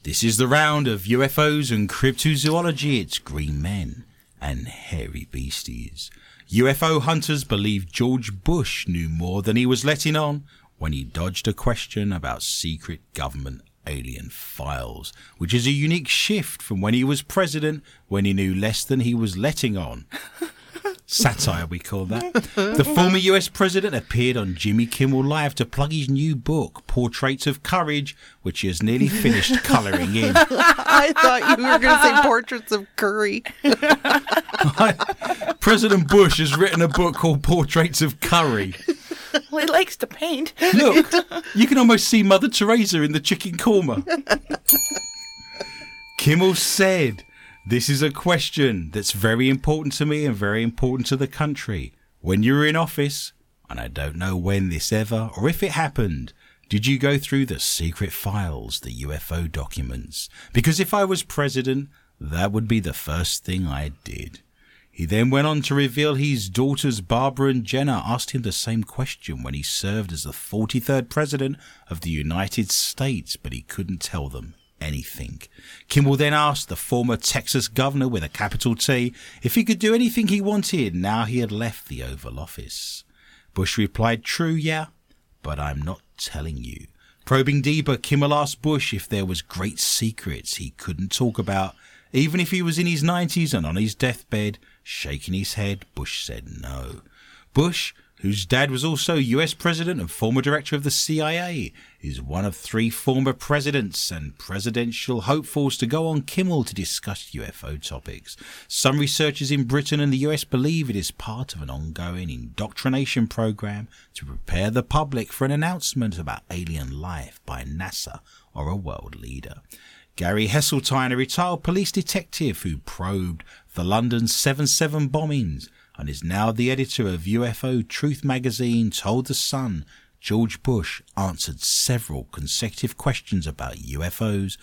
This is the round of UFOs and cryptozoology. It's green men and hairy beasties. UFO hunters believe George Bush knew more than he was letting on when he dodged a question about secret government alien files, which is a unique shift from when he was president when he knew less than he was letting on. Satire, we call that. The former US president appeared on Jimmy Kimmel Live to plug his new book, Portraits of Courage, which he has nearly finished colouring in. I thought you were going to say portraits of Curry. President Bush has written a book called Portraits of Curry. Well, he likes to paint. Look, you can almost see Mother Teresa in the chicken korma. Kimmel said, This is a question that's very important to me and very important to the country. When you were in office, and I don't know when this ever or if it happened, did you go through the secret files, the UFO documents? Because if I was president, that would be the first thing I did. He then went on to reveal his daughters Barbara and Jenna asked him the same question when he served as the 43rd President of the United States, but he couldn't tell them anything. Kimmel then asked the former Texas governor with a capital T if he could do anything he wanted now he had left the Oval Office. Bush replied, True, yeah, but I'm not telling you. Probing deeper, Kimmel asked Bush if there was great secrets he couldn't talk about, even if he was in his 90s and on his deathbed. Shaking his head, Bush said no. Bush, whose dad was also US President and former director of the CIA, is one of three former presidents and presidential hopefuls to go on Kimmel to discuss UFO topics. Some researchers in Britain and the US believe it is part of an ongoing indoctrination program to prepare the public for an announcement about alien life by NASA or a world leader. Gary Heseltine, a retired police detective who probed the London 7 7 bombings and is now the editor of UFO Truth magazine, told The Sun George Bush answered several consecutive questions about UFOs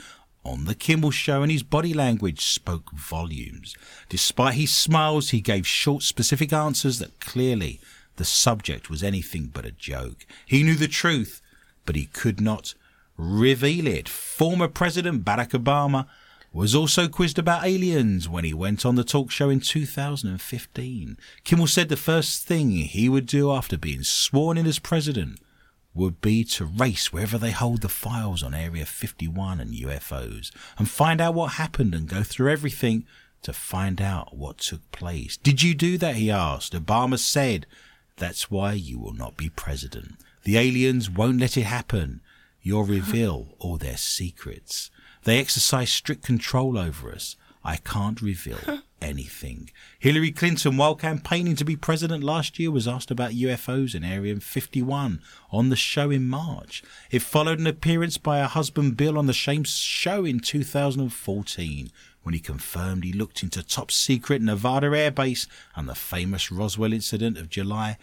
on The Kimmel Show, and his body language spoke volumes. Despite his smiles, he gave short, specific answers that clearly the subject was anything but a joke. He knew the truth, but he could not reveal it. Former President Barack Obama was also quizzed about aliens when he went on the talk show in 2015. Kimmel said the first thing he would do after being sworn in as president would be to race wherever they hold the files on Area 51 and UFOs and find out what happened and go through everything to find out what took place. Did you do that? He asked. Obama said, That's why you will not be president. The aliens won't let it happen. You'll reveal all their secrets. They exercise strict control over us. I can't reveal anything. Hillary Clinton, while campaigning to be president last year, was asked about UFOs in Area 51 on the show in March. It followed an appearance by her husband Bill on the same show in 2014 when he confirmed he looked into top secret Nevada Air Base and the famous Roswell incident of July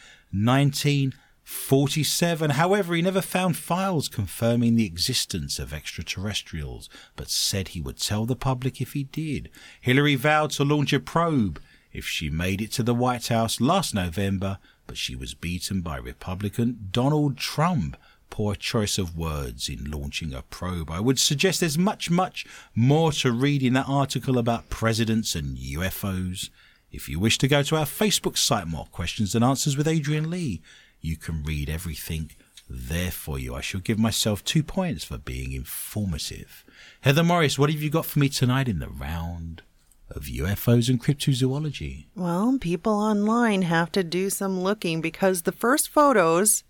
1947. However, he never found files confirming the existence of extraterrestrials, but said he would tell the public if he did. Hillary vowed to launch a probe if she made it to the White House last November, but she was beaten by Republican Donald Trump. Poor choice of words in launching a probe. I would suggest there's much, much more to read in that article about presidents and UFOs. If you wish to go to our Facebook site, More Questions and Answers with Adrian Lee, you can read everything there for you. I shall give myself two points for being informative. Heather Morris, what have you got for me tonight in the round of UFOs and cryptozoology? Well, people online have to do some looking because the first photos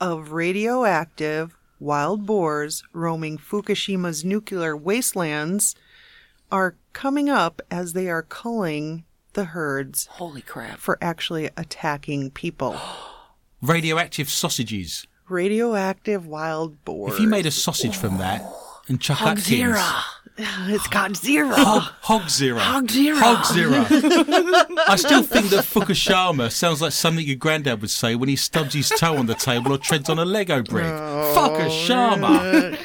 of radioactive wild boars roaming Fukushima's nuclear wastelands are coming up as they are culling the herds Holy crap. for actually attacking people. Radioactive sausages. Radioactive wild boars. If you made a sausage from that and Chuck Atkins. Hogzera. It's Godzilla. Hog, Hogzera. Hogzera. Hogzera. I still think that Fukushima sounds like something your granddad would say when he stubs his toe on the table or treads on a Lego brick. Fukushima.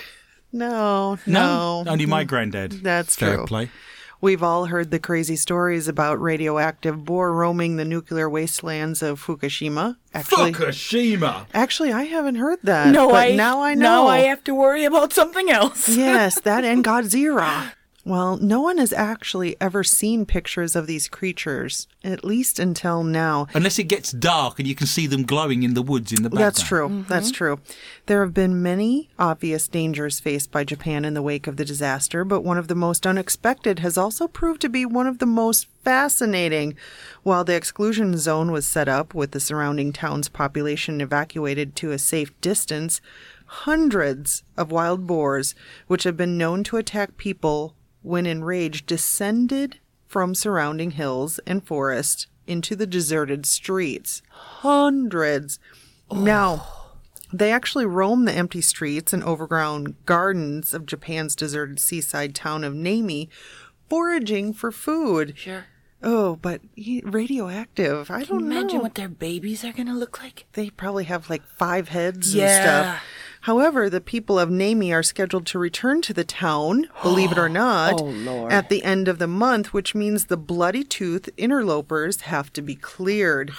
No, no. Only my granddad. That's Fair true. play. We've all heard the crazy stories about radioactive boar roaming the nuclear wastelands of Fukushima. Actually, Fukushima. actually, I haven't heard that. No, but I now I know. Now I have to worry about something else. yes, that and Godzilla. Well, no one has actually ever seen pictures of these creatures, at least until now. Unless it gets dark and you can see them glowing in the woods in the background. That's true. Mm-hmm. That's true. There have been many obvious dangers faced by Japan in the wake of the disaster, but one of the most unexpected has also proved to be one of the most fascinating. While the exclusion zone was set up with the surrounding town's population evacuated to a safe distance, hundreds of wild boars, which have been known to attack people when enraged, descended from surrounding hills and forests into the deserted streets. Hundreds. Now, they actually roam the empty streets and overground gardens of Japan's deserted seaside town of Namie, foraging for food. Sure. Oh, but he- radioactive. I don't Imagine know. what their babies are going to look like. they probably have like five heads Yeah. and stuff. However, the people of Namie are scheduled to return to the town, believe it or not, Oh, at the end of the month, which means the bloody tooth interlopers have to be cleared.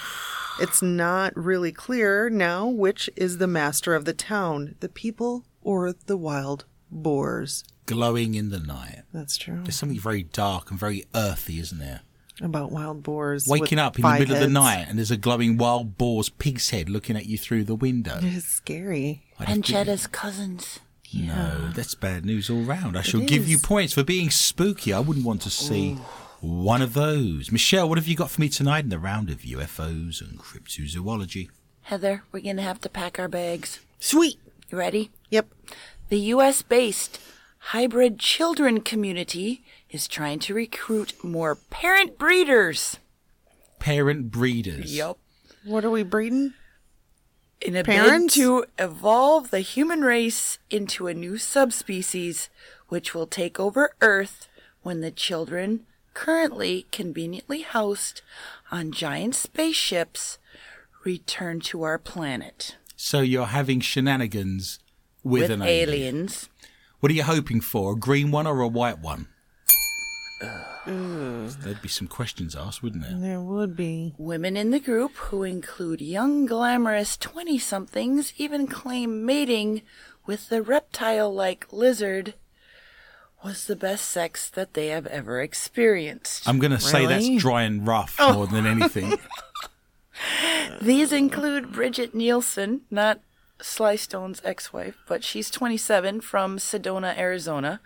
It's not really clear now which is the master of the town, the people or the wild boars. Glowing in the night. That's true. There's something very dark and very earthy, isn't there? About wild boars. Waking up in the five middle of the night and there's a glowing wild boar's pig's head looking at you through the window. It's scary. I'd have given- Pancetta's cousins. No, that's bad news all round. I shall give you points for being spooky. I wouldn't want to see one of those. Michelle, what have you got for me tonight in the round of UFOs and cryptozoology? Heather, we're going to have to pack our bags. Sweet. You ready? Yep. The U.S. based hybrid children community is trying to recruit more parent breeders. Parent breeders. Yep. What are we breeding? In a Parents? bid to evolve the human race into a new subspecies which will take over Earth when the children currently conveniently housed on giant spaceships return to our planet So you're having shenanigans with, with an alien. aliens. What are you hoping for? A green one or a white one? There'd be some questions asked, wouldn't there? There would be. Women in the group, who include young, glamorous 20 somethings, even claim mating with the reptile like lizard was the best sex that they have ever experienced. I'm going to say Really? that's dry and rough Oh. more than anything. These include Bridget Nielsen, not Sly Stone's ex wife, but she's 27 from Sedona, Arizona,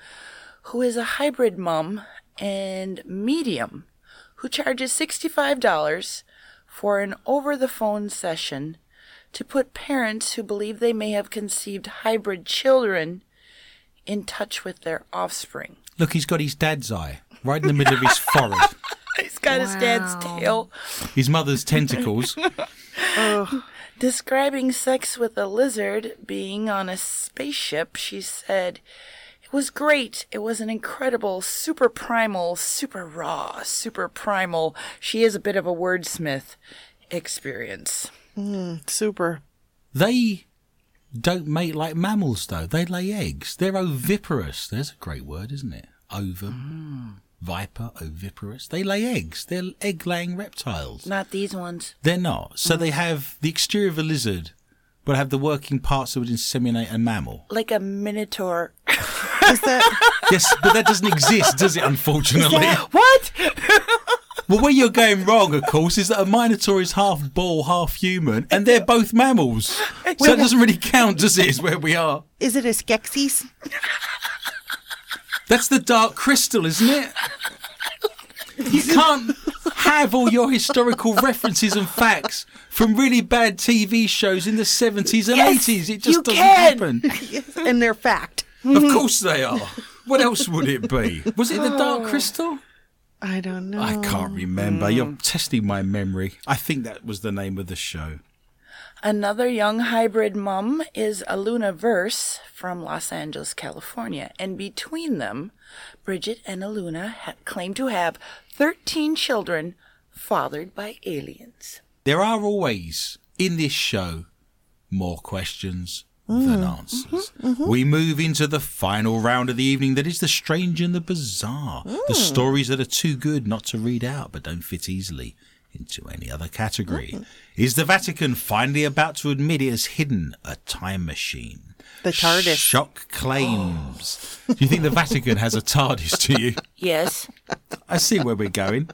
who is a hybrid mom and medium who charges $65 for an over the phone session to put parents who believe they may have conceived hybrid children in touch with their offspring. Look, he's got his dad's eye right in the middle of his forehead. He's got his dad's tail. His mother's tentacles. Describing sex with a lizard being on a spaceship, she said, It was great. It was an incredible, super primal, super raw, super primal. She is a bit of a wordsmith experience. Hmm, super. They don't mate like mammals, though. They lay eggs. They're oviparous. There's a great word, isn't it? Ova, hmm. viper, oviparous. They lay eggs. They're egg-laying reptiles. Not these ones. They're not. So hmm. they have the exterior of a lizard, but have the working parts that would inseminate a mammal. Like a minotaur. Is that Yes, but that doesn't exist, does it? Unfortunately. what? Well, where you're going wrong, of course, is that a minotaur is half bull, half human, and they're both mammals. So it doesn't really count, does it? Is where we are. is it a Skeksis? That's the dark crystal, isn't it? You can't have all your historical references and facts from really bad TV shows in the 70s and Yes, 80s. It just you doesn't can. happen. and they're fact. Of course they are. What else would it be? Was it the Dark oh. Crystal? I don't know. I can't remember. Mm. You're testing my memory. I think that was the name of the show. Another young hybrid mum is Aluna Verse from Los Angeles, California. And between them, Bridget and Aluna ha- claim to have 13 children fathered by aliens. There are always, in this show, more questions than mm, mm-hmm, answers. Mm-hmm. We move into the final round of the evening that is the strange and the bizarre. The mm. stories that are too good not to read out but don't fit easily into any other category. Mm-hmm. Is the Vatican finally about to admit it has hidden a time machine? The TARDIS. Shock claims. Do you think the Vatican has a TARDIS to you? Yes. I see where we're going.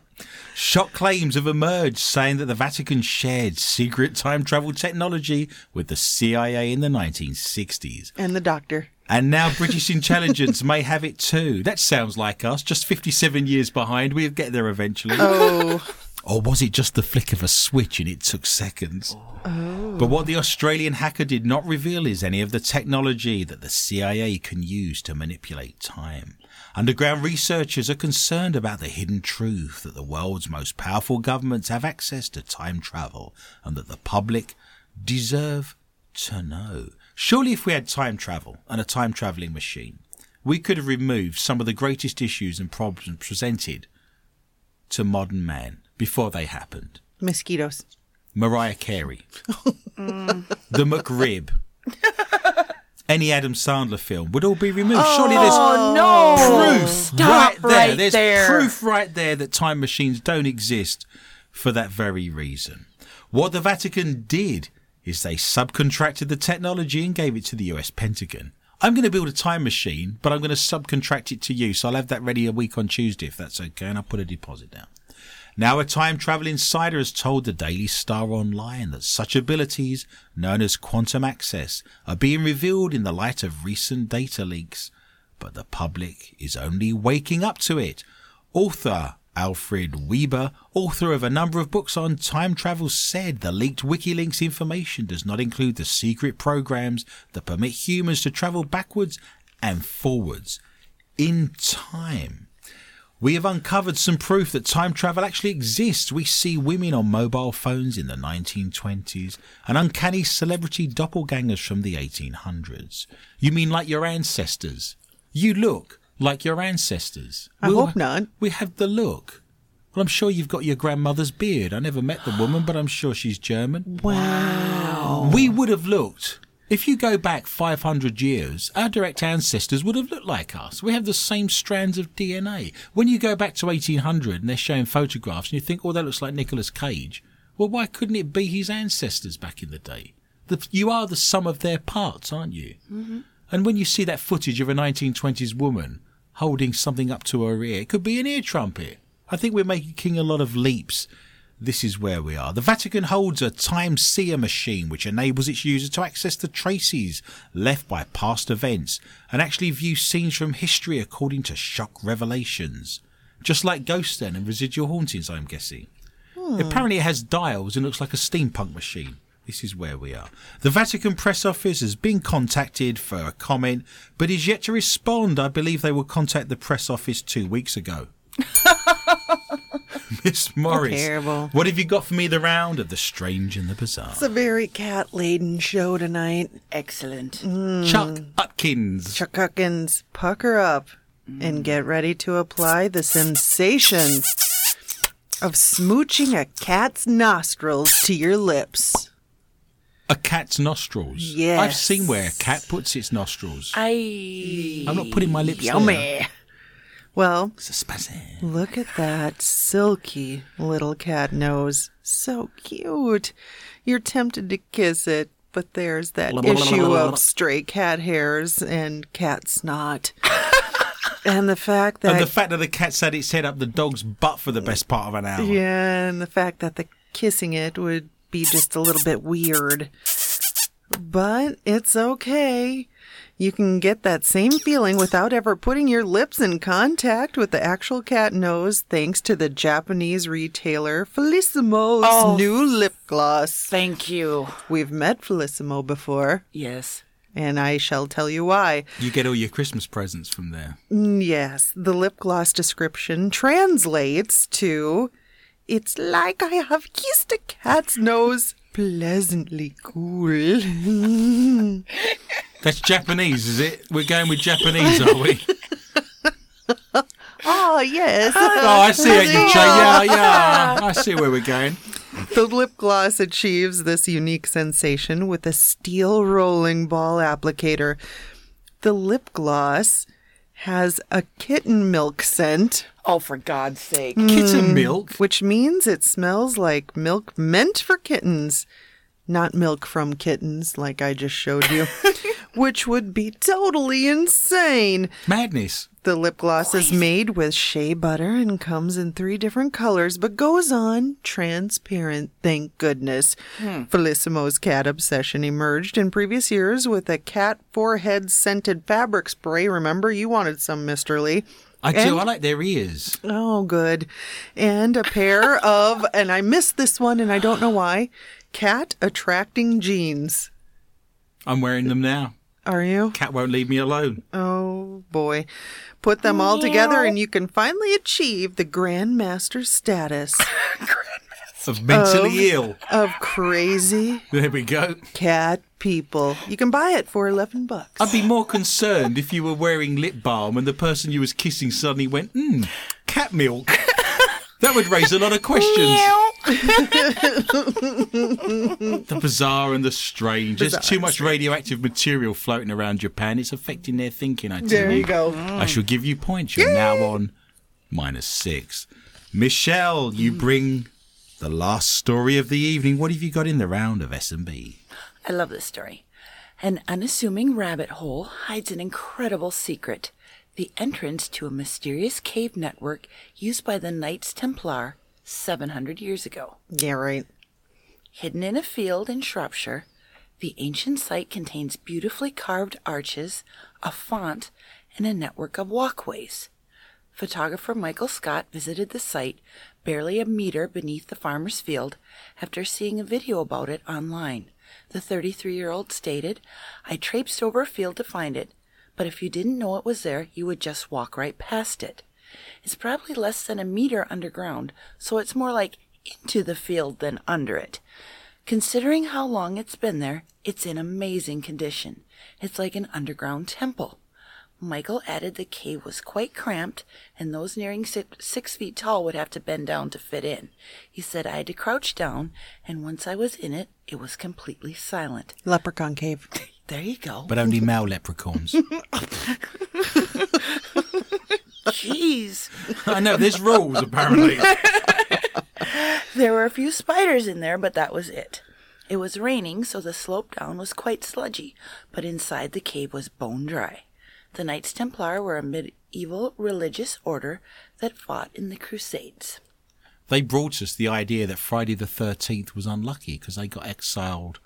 Shock claims have emerged saying that the Vatican shared secret time travel technology with the CIA in the 1960s. And the doctor. And now British intelligence may have it too. That sounds like us, just 57 years behind. We'll get there eventually. Oh, Or was it just the flick of a switch and it took seconds? Oh. But what the Australian hacker did not reveal is any of the technology that the CIA can use to manipulate time. Underground researchers are concerned about the hidden truth that the world's most powerful governments have access to time travel and that the public deserve to know. Surely, if we had time travel and a time traveling machine, we could have removed some of the greatest issues and problems presented to modern man before they happened. mosquitoes. Mariah Carey, the McRib, any Adam Sandler film would all be removed. Surely oh, there's Oh, no. proof Stop right there. right there's there. proof right there that time machines don't exist for that very reason. What the Vatican did is they subcontracted the technology and gave it to the US Pentagon. I'm going to build a time machine, but I'm going to subcontract it to you. So I'll have that ready a week on Tuesday if that's okay, and I'll put a deposit down. Now, a time travel insider has told the Daily Star Online that such abilities, known as quantum access, are being revealed in the light of recent data leaks, but the public is only waking up to it. Author Alfred Webre, author of a number of books on time travel, said the leaked WikiLeaks information does not include the secret programs that permit humans to travel backwards and forwards in time. We have uncovered some proof that time travel actually exists. We see women on mobile phones in the 1920s and uncanny celebrity doppelgangers from the 1800s. You mean like your ancestors? You look like your ancestors. I hope not. We have the look. Well, I'm sure you've got your grandmother's beard. I never met the woman, but I'm sure she's German. Wow. We would have looked. If you go back 500 years, our direct ancestors would have looked like us. We have the same strands of DNA. When you go back to 1800 and they're showing photographs and you think, oh, that looks like Nicolas Cage, well, why couldn't it be his ancestors back in the day? The, you are the sum of their parts, aren't you? Mm-hmm. And when you see that footage of a 1920s woman holding something up to her ear, it could be an ear trumpet. I think we're making a lot of leaps this is where we are. The Vatican holds a time seer machine which enables its user to access the traces left by past events and actually view scenes from history according to shock revelations. Just like Ghost then and Residual Hauntings, I'm guessing. Hmm. Apparently, it has dials and looks like a steampunk machine. This is where we are. The Vatican press office has been contacted for a comment, but is yet to respond. I believe they will contact the press office two weeks ago. Miss Morris, terrible. what have you got for me the round of the strange and the bizarre? It's a very cat laden show tonight. Excellent. Mm. Chuck Atkins. Chuck Huckins, pucker up and get ready to apply the sensation of smooching a cat's nostrils to your lips. A cat's nostrils. Yes. I've seen where a cat puts its nostrils. I. I'm not putting my lips on there. Well, look at that silky little cat nose. So cute. You're tempted to kiss it, but there's that issue of stray cat hairs and cat snot. and the fact that And the fact that the cat's had its head up the dog's butt for the best part of an hour. Yeah, and the fact that the kissing it would be just a little bit weird. But it's okay. You can get that same feeling without ever putting your lips in contact with the actual cat nose thanks to the Japanese retailer Felissimo's Oh. new lip gloss. Thank you. We've met Felissimo before, Yes. and I shall tell you why. You get all your Christmas presents from there. Mm, Yes, the lip gloss description translates to It's like I have kissed a cat's nose pleasantly cool. That's Japanese, is it? We're going with Japanese, are we? oh, yes. Oh, I see it. You yeah, yeah. I see where we're going. The lip gloss achieves this unique sensation with a steel rolling ball applicator. The lip gloss has a kitten milk scent, Oh, for God's sake. Kitten hmm. milk. which means it smells like milk meant for kittens, not milk from kittens, like I just showed you, which would be totally insane. Madness. The lip gloss is made with shea butter and comes in three different colors, but goes on transparent, thank goodness. Hmm. Felissimo's cat obsession emerged in previous years with a cat forehead scented fabric spray. Remember, you wanted some, Mr. Lee. I do. And- I like their ears. Oh, good. And a pair of, and I missed this one and I don't know why, cat attracting jeans. I'm wearing them now. Are you? Cat won't leave me alone. Oh boy. Put them all together and you can finally achieve the Grandmaster status Of mentally ill. of crazy There we go. cat people. You can buy it for 11 bucks. I'd be more concerned if you were wearing lip balm and the person you was kissing suddenly went, hmm, cat milk. That would raise a lot of questions. the bizarre and the strange. There's too much radioactive material floating around Japan. It's affecting their thinking, I tell There you. you go. I shall give you points. You're now on minus six. Michelle, you bring the last story of the evening. What have you got in the round of S&B? I love this story. An unassuming rabbit hole hides an incredible secret the entrance to a mysterious cave network used by the Knights Templar 700 years ago. Yeah, right. Hidden in a field in Shropshire, the ancient site contains beautifully carved arches, a font, and a network of walkways. Photographer Michael Scott visited the site barely a meter beneath the farmer's field after seeing a video about it online. The 33 year old stated, I traipsed over a field to find it, but if you didn't know it was there, you would just walk right past it. It's probably less than a meter underground, so it's more like into the field than under it. Considering how long it's been there, it's in amazing condition. It's like an underground temple. Michael added the cave was quite cramped, and those nearing six, six feet tall would have to bend down to fit in. He said I had to crouch down, and once I was in it, it was completely silent. Leprechaun cave. There you go. But only male leprechauns. Jeez. I know, there's rules apparently. There were a few spiders in there, but that was it. It was raining, so the slope down was quite sludgy, but inside the cave was bone dry. The Knights Templar were a medieval religious order that fought in the Crusades. They brought us the idea that Friday the 13th was unlucky because they got exiled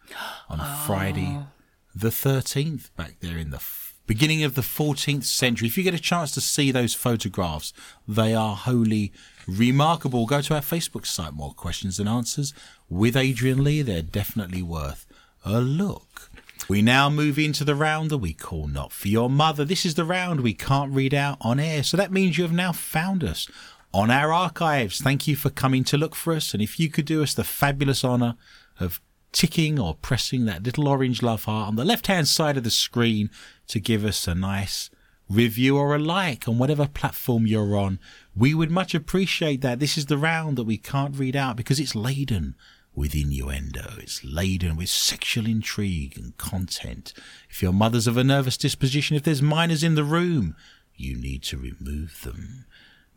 on Friday oh. The 13th back there in the f- beginning of the 14th century. If you get a chance to see those photographs, they are wholly remarkable. Go to our Facebook site, More Questions and Answers, with Adrian Lee. They're definitely worth a look. We now move into the round that we call Not For Your Mother. This is the round we can't read out on air. So that means you have now found us on our archives. Thank you for coming to look for us. And if you could do us the fabulous honour of ticking or pressing that little orange love heart on the left hand side of the screen to give us a nice review or a like on whatever platform you're on, we would much appreciate that. This is the round that we can't read out because it's laden with innuendo. It's laden with sexual intrigue and content. If your mother's of a nervous disposition, if there's minors in the room, you need to remove them.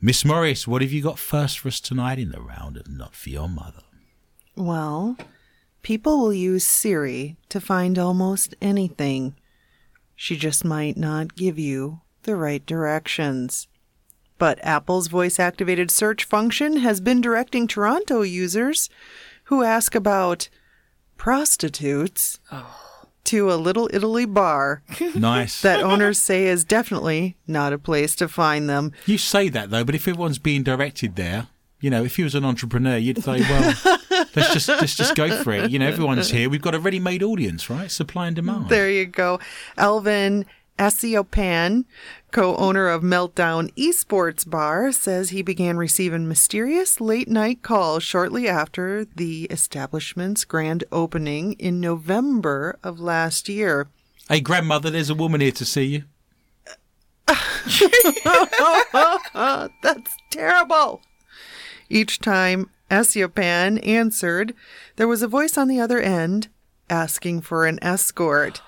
Miss Morris, what have you got first for us tonight in the round of Not For Your Mother? Well, people will use Siri to find almost anything. She just might not give you the right directions. But Apple's voice activated search function has been directing Toronto users who ask about prostitutes oh. to a Little Italy bar Nice. that owners say is definitely not a place to find them. You say that though, but if everyone's being directed there, you know, if you was an entrepreneur, you'd say, well, let's just let's just go for it. You know, everyone's here. We've got a ready-made audience, right? Supply and demand. There you go. Elvin Asiopan co owner of Meltdown Esports Bar, says he began receiving mysterious late night calls shortly after the establishment's grand opening in November of last year. Hey, grandmother, there's a woman here to see you. That's terrible. Each time Asiopan answered, there was a voice on the other end asking for an escort.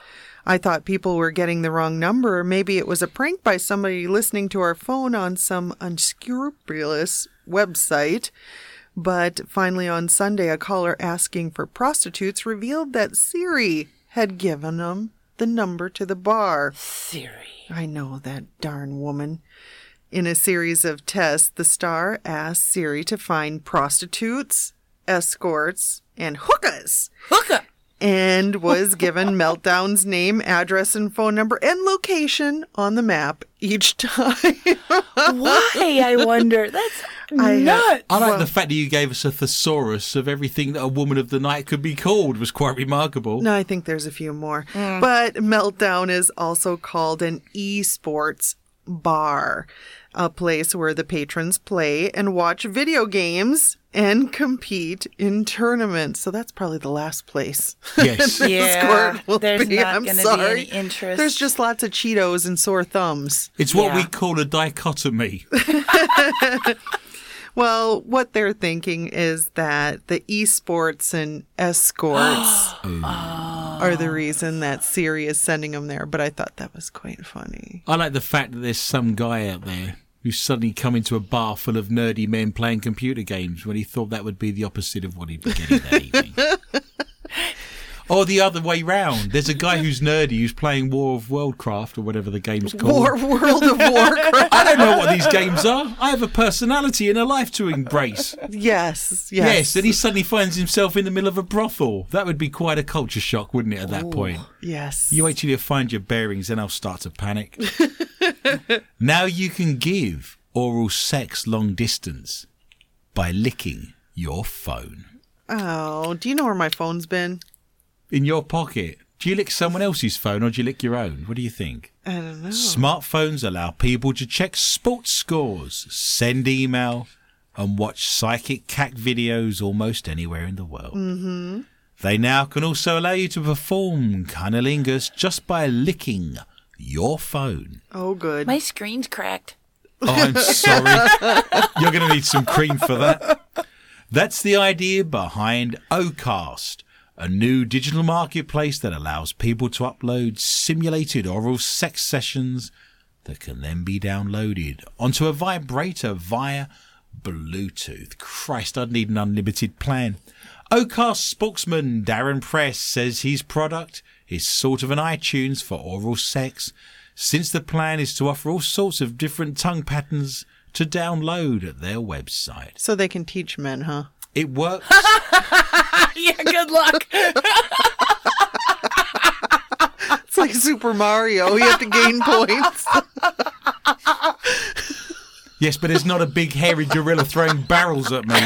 I thought people were getting the wrong number. Maybe it was a prank by somebody listening to our phone on some unscrupulous website. But finally, on Sunday, a caller asking for prostitutes revealed that Siri had given him the number to the bar. Siri. I know that darn woman. In a series of tests, the star asked Siri to find prostitutes, escorts, and hookahs, Hookup. and was given Meltdown's name, address, and phone number and location on the map each time. Why, I wonder? That's I, nuts. I like Well- the fact that you gave us a thesaurus of everything that a woman of the night could be called was quite remarkable. no, I think there's a few more. Hmm. But Meltdown is also called an esports bar, a place where the patrons play and watch video games and compete in tournaments. So that's probably the last place. Yes. Yeah, Escort will there's be. not I'm gonna be any interest. There's just lots of Cheetos and sore thumbs. It's what we call a dichotomy. Well, what they're thinking is that the esports and escorts oh. are the reason that Siri is sending them there. But I thought that was quite funny. I like the fact that there's some guy out there who's suddenly come into a bar full of nerdy men playing computer games when he thought that would be the opposite of what he'd be getting that evening. Or the other way round. There's a guy who's nerdy who's playing War of Worldcraft or whatever the game's called. War World of Warcraft. I don't know what these games are. I have a personality and a life to embrace. yes, yes, Yes, and he suddenly finds himself in the middle of a brothel. That would be quite a culture shock, wouldn't it, at that point? yes. You wait till you find your bearings, then I'll start to panic. now you can give oral sex long distance by licking your phone. Oh, do you know where my phone's been? In your pocket. Do you lick someone else's phone or do you lick your own? What do you think? I don't know. Smartphones allow people to check sports scores, send email, and watch psychic cat videos almost anywhere in the world. Mm-hmm. They now can also allow you to perform cunnilingus just by licking your phone. Oh, good. My screen's cracked. Oh, I'm sorry. You're going to need some cream for that. That's the idea behind Ocast, a new digital marketplace that allows people to upload simulated oral sex sessions that can then be downloaded onto a vibrator via Bluetooth. Christ, I'd need an unlimited plan. Ocast spokesman Darren Press says his product is sort of an iTunes for oral sex, since the plan is to offer all sorts of different tongue patterns to download at their website. so they can teach men, huh? It works. Yeah, good luck. It's like Super Mario. You have to gain points. yes, but it's not a big hairy gorilla throwing barrels at me.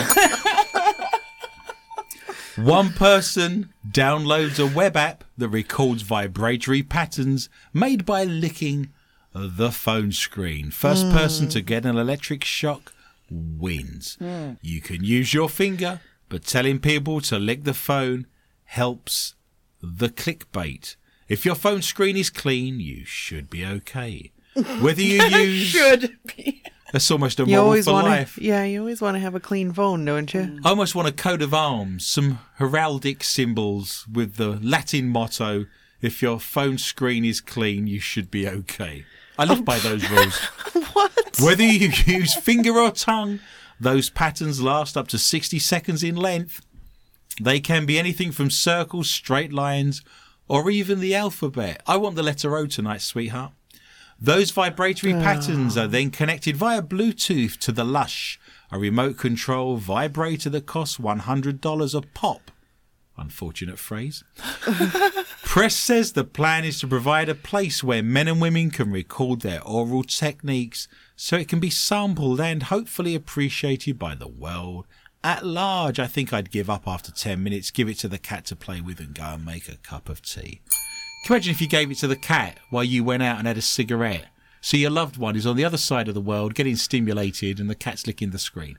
One person downloads a web app that records vibratory patterns made by licking the phone screen. First person to get an electric shock wins. Hmm. You can use your finger, but telling people to lick the phone helps the clickbait. If your phone screen is clean, you should be okay. Whether you use Should be. that's almost a moral for want life. yeah, you always want to have a clean phone, don't you? I almost want a coat of arms, some heraldic symbols with the Latin motto: "If your phone screen is clean, you should be okay." I live by those rules. What? Whether you use finger or tongue, those patterns last up to 60 seconds in length. They can be anything from circles, straight lines, or even the alphabet. I want the letter O tonight, sweetheart. Those vibratory oh. patterns are then connected via Bluetooth to the Lush, a remote control vibrator that costs $100 a pop. Unfortunate phrase. Press says the plan is to provide a place where men and women can record their oral techniques so it can be sampled and hopefully appreciated by the world at large. I think I'd give up after 10 minutes, give it to the cat to play with, and go and make a cup of tea. Can you imagine if you gave it to the cat while you went out and had a cigarette So your loved one is on the other side of the world getting stimulated and the cat's licking the screen.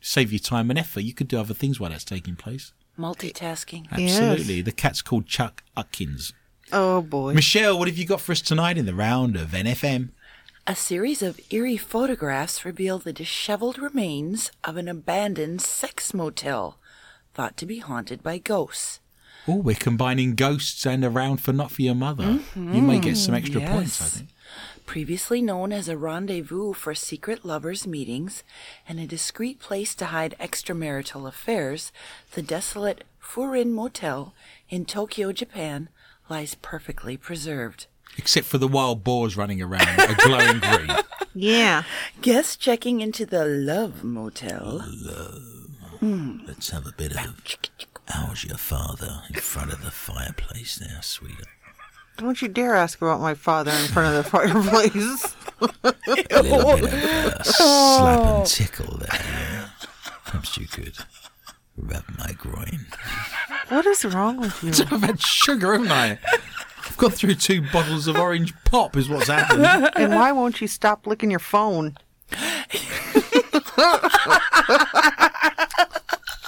Save you time and effort. You could do other things while that's taking place. Multitasking. Yes. Absolutely. The cat's called Chuck Atkins. Oh boy. Michelle, what have you got for us tonight in the round of NFM? A series of eerie photographs reveal the disheveled remains of an abandoned sex motel, thought to be haunted by ghosts. Oh, we're combining ghosts and a round for not for your mother. You may get some extra mm-hmm. points, I think. Previously known as a rendezvous for secret lovers' meetings and a discreet place to hide extramarital affairs, the desolate Furin Motel in Tokyo, Japan, lies perfectly preserved. Except for the wild boars running around, a glowing green. Yeah. Guests checking into the Love Motel Hello. Hmm. Let's have a bit of how's your father in front of the fireplace there, sweetheart. Don't you dare ask about my father in front of the fireplace. A little bit of a slap and oh. tickle there. Yeah. Perhaps you could rub my groin. what is wrong with you? I've had sugar, haven't I? I've gone through two bottles of orange pop, is what's happened. and why won't you stop licking your phone?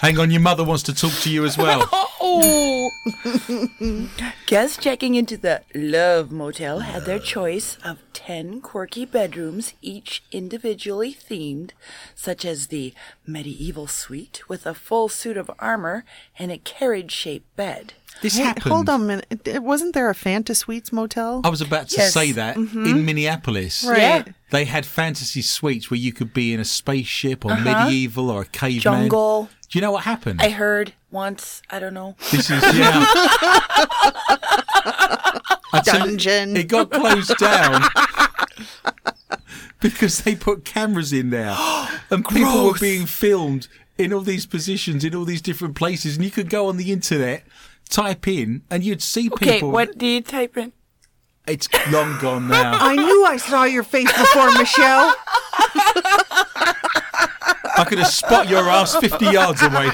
Hang on, your mother wants to talk to you as well. Guests checking into the Love Motel had their choice of 10 quirky bedrooms, each individually themed, such as the medieval suite with a full suit of armor and a carriage shaped bed. This Hey, happened. hold on a minute. Wasn't there a Fanta Suites motel? I was about to Yes. say that in mm-hmm. Minneapolis. Right. Yeah. They had fantasy suites where you could be in a spaceship or uh-huh. medieval or a caveman. Jungle. Do you know what happened? I heard once, I don't know. This is yeah. I Dungeon. It got closed down because they put cameras in there, and people were being filmed in all these positions in all these different places, and you could go on the internet, type in, and you'd see Okay, people. what do you type in? It's long gone now. I knew I saw your face before, Michelle. I could have spot your ass 50 yards away.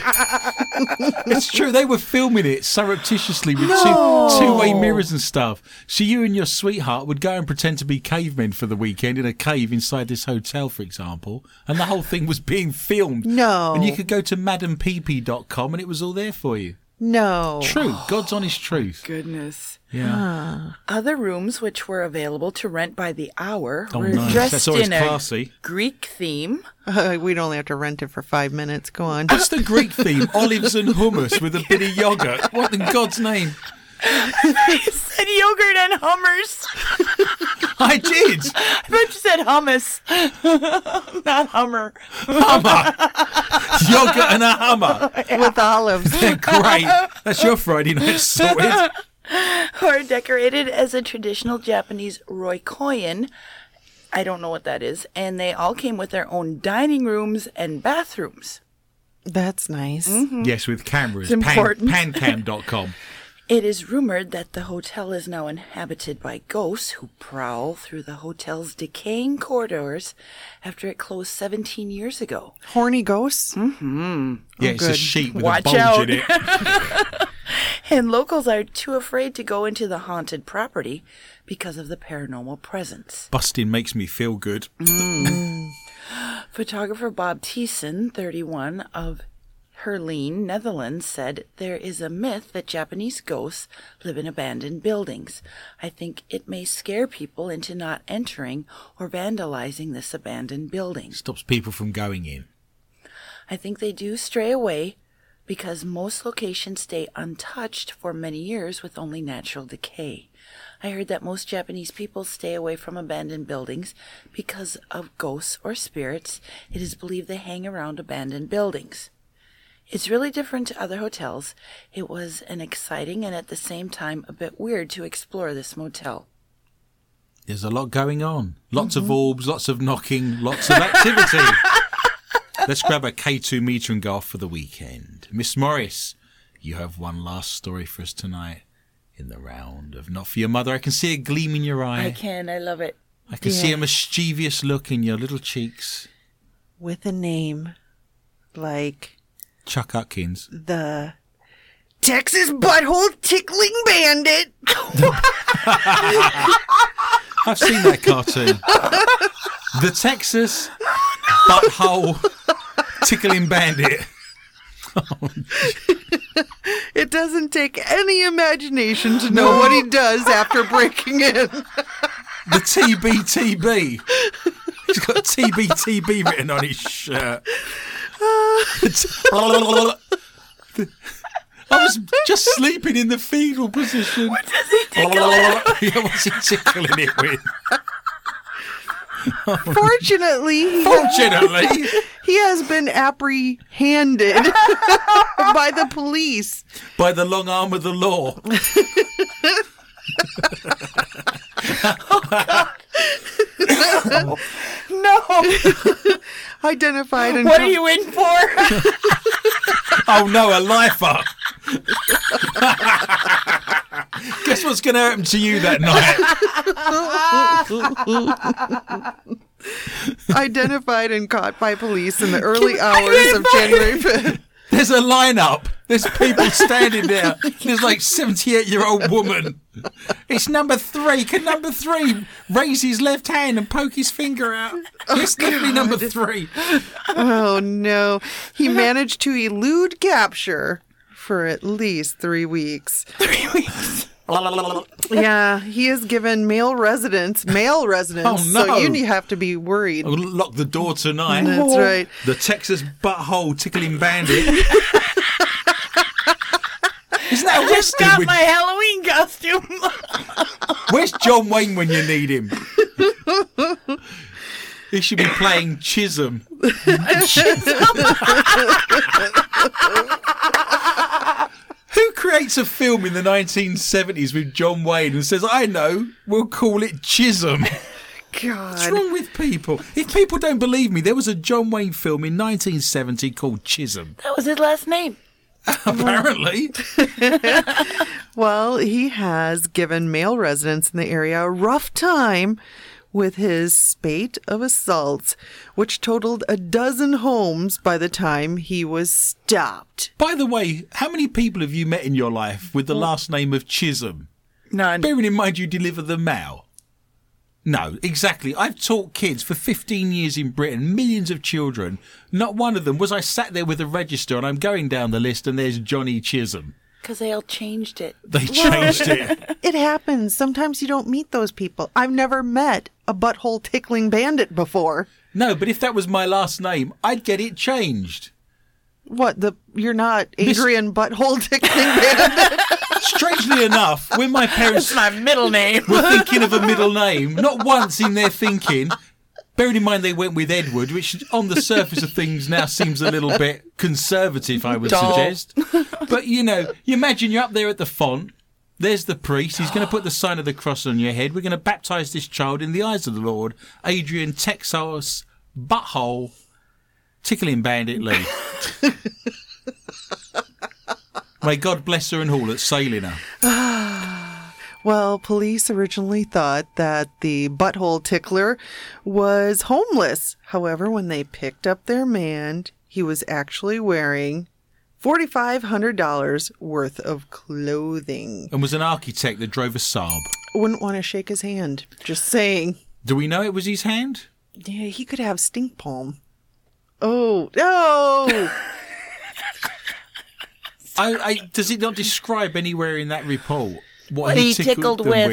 it's true. They were filming it surreptitiously with two two-way mirrors and stuff. So you and your sweetheart would go and pretend to be cavemen for the weekend in a cave inside this hotel, for example, and the whole thing was being filmed. No. And you could go to madampp.com and it was all there for you. No. True. God's honest truth. Goodness. Yeah. Other rooms which were available to rent by the hour Oh, were nice. dressed That's always in a classy. Greek theme. Uh, we'd only have to rent it for five minutes. Go on. What's the Greek theme? Olives and hummus with a bit of yogurt. What in God's name? It said yogurt and hummers. I did. I thought you said hummus, not hummer. Hummer. Yogurt and a hummer. With olives. Great. That's your Friday night sorted. Or decorated as a traditional Japanese roikoyan. I don't know what that is. And they all came with their own dining rooms and bathrooms. That's nice. Mm-hmm. Yes, with cameras. It's Pan, important. pancam.com. It is rumored that the hotel is now inhabited by ghosts who prowl through the hotel's decaying corridors after it closed 17 years ago. Horny ghosts? Mm-hmm. Yeah, it's a good. sheet with Watch a bulge out. in it. And locals are too afraid to go into the haunted property because of the paranormal presence. Busting makes me feel good. Mm. Photographer Bob Thissen, 31, of Heerlen, Netherlands, said there is a myth that Japanese ghosts live in abandoned buildings. I think it may scare people into not entering or vandalizing this abandoned building. Stops people from going in. I think they do stray away because most locations stay untouched for many years with only natural decay. I heard that most Japanese people stay away from abandoned buildings because of ghosts or spirits. It is believed they hang around abandoned buildings. It's really different to other hotels. It was an exciting and at the same time a bit weird to explore this motel. There's a lot going on. Lots of mm-hmm. orbs, lots of knocking, lots of activity. Let's grab a K2 meter and go off for the weekend. Miss Morris, you have one last story for us tonight in the round of Not For Your Mother. I can see a gleam in your eye. I can, I love it. I can see a mischievous look in your little cheeks. With a name like Chuck Atkins. the Texas Butthole Tickling Bandit. I've seen that cartoon. The Texas butthole tickling bandit. It doesn't take any imagination to know what he does after breaking in. The TBTB. He's got TBTB written on his shirt. Ah. I was just sleeping in the fetal position. What does he tickle it? What's he tickling it with? Fortunately, he, Fortunately, he has been apprehended by the police. by the long arm of the law. Oh, No. no. Identified and What are you in for? Oh no, a lifer. Guess what's going to happen to you that night? identified and caught by police in the early hours of January 5th. There's a lineup. There's people standing there. There's like 78 year old woman. It's number three. Can number three raise his left hand and poke his finger out? Oh, it's definitely number three. Oh no. He managed to elude capture for at least three weeks. Three weeks. Yeah, he is given male residence, male residence. Oh, no. So you have to be worried. I'll lock the door tonight. That's right. The Texas butthole tickling bandit. Isn't that a Just western? got with- my Halloween costume. Where's John Wayne when you need him? he should be playing Chisum. Who creates a film in the 1970s with John Wayne and says, I know, we'll call it Chisum? God. What's wrong with people? If people don't believe me, there was a John Wayne film in 1970 called Chisum. that was his last name. Apparently. Well, he has given male residents in the area a rough time with his spate of assaults, which totaled a dozen homes by the time he was stopped. By the way, how many people have you met in your life with the oh. last name of Chisholm? None. Bearing in mind you deliver the mail. No, exactly. I've taught kids for 15 years in Britain, millions of children. Not one of them was I sat there with a register and I'm going down the list and there's Johnny Chisholm. Because they all changed it. They changed it. It happens. Sometimes you don't meet those people. I've never met a butthole tickling bandit before. No, but if that was my last name, I'd get it changed. What the? You're not Adrian Butthole Tickling Bandit. Strangely enough, when my parents my middle name. were thinking of a middle name, not once in their thinking, bearing in mind they went with Edward, which on the surface of things now seems a little bit conservative, I would Dull. suggest. But you know, you imagine you're up there at the font. There's the priest. He's going to put the sign of the cross on your head. We're going to baptize this child in the eyes of the Lord. Adrian Texas Butthole Tickling Bandit Lee. May God bless her and haul at sailing her. Well, police originally thought that the butthole tickler was homeless. However, when they picked up their man, he was actually wearing $4,500 worth of clothing. And was an architect that drove a Saab. Wouldn't want to shake his hand. Just saying. Do we know it was his hand? Yeah, he could have stink palm. Oh, no! I, I, does it not describe anywhere in that report what, What he he tickled, tickled them with.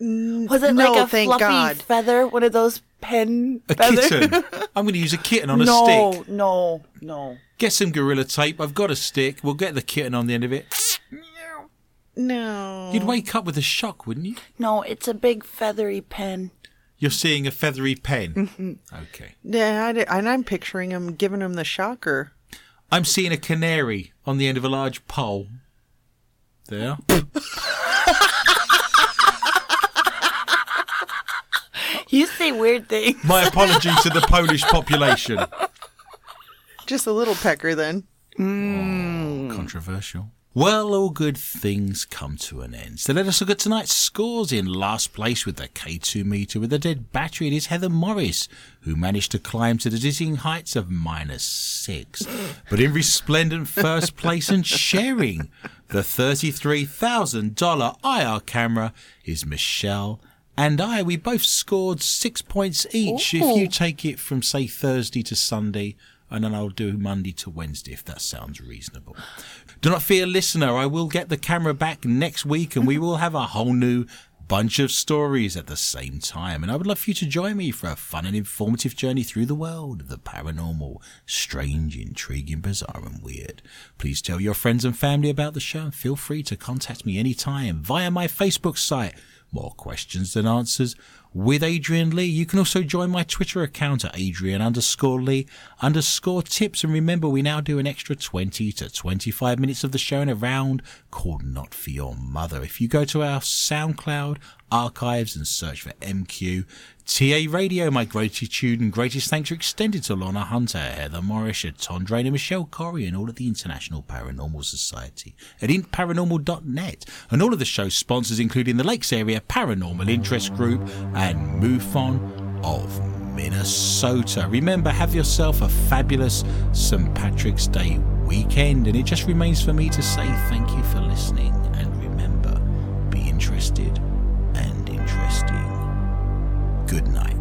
with? Was it No, like a thank fluffy God. feather? One of those pen A feathers? kitten. I'm going to use a kitten on a no, stick. no, no. No. Get some gorilla tape. I've got a stick. We'll get the kitten on the end of it. no. You'd wake up with a shock, wouldn't you? No, it's a big feathery pen. You're seeing a feathery pen. Mm-hmm. Okay. Yeah, and I'm picturing him giving him the shocker. I'm seeing a canary on the end of a large pole. There. You say weird things. My apology to the Polish population. Just a little pecker then. Oh, controversial. Well, all good things come to an end. So let us look at tonight's scores. In last place with the K2 meter with a dead battery, it is Heather Morris, who managed to climb to the dizzying heights of minus six. But in resplendent first place and sharing the $33,000 IR camera is Michelle and I, we both scored six points each. If you take it from, say, Thursday to Sunday, and then I'll do Monday to Wednesday, if that sounds reasonable. Do not fear, listener. I will get the camera back next week, and we will have a whole new bunch of stories at the same time. And I would love for you to join me for a fun and informative journey through the world of the paranormal, strange, intriguing, bizarre, and weird. Please tell your friends and family about the show and feel free to contact me anytime via my Facebook site. More questions than answers with Adrian Lee. You can also join my Twitter account at Adrian underscore Lee underscore tips. And remember, we now do an extra 20 to 25 minutes of the show in a round called Not For Your Mother. If you go to our SoundCloud archives and search for MQ TA Radio, my gratitude and greatest thanks are extended to Lorna Hunter, Heather Morris, Tom Drainer, Michelle Corey, and all of the International Paranormal Society at intparanormal.net, and all of the show's sponsors, including the Lakes Area Paranormal Interest Group and MUFON of Minnesota. Remember, have yourself a fabulous St. Patrick's Day weekend, and it just remains for me to say thank you for listening good night.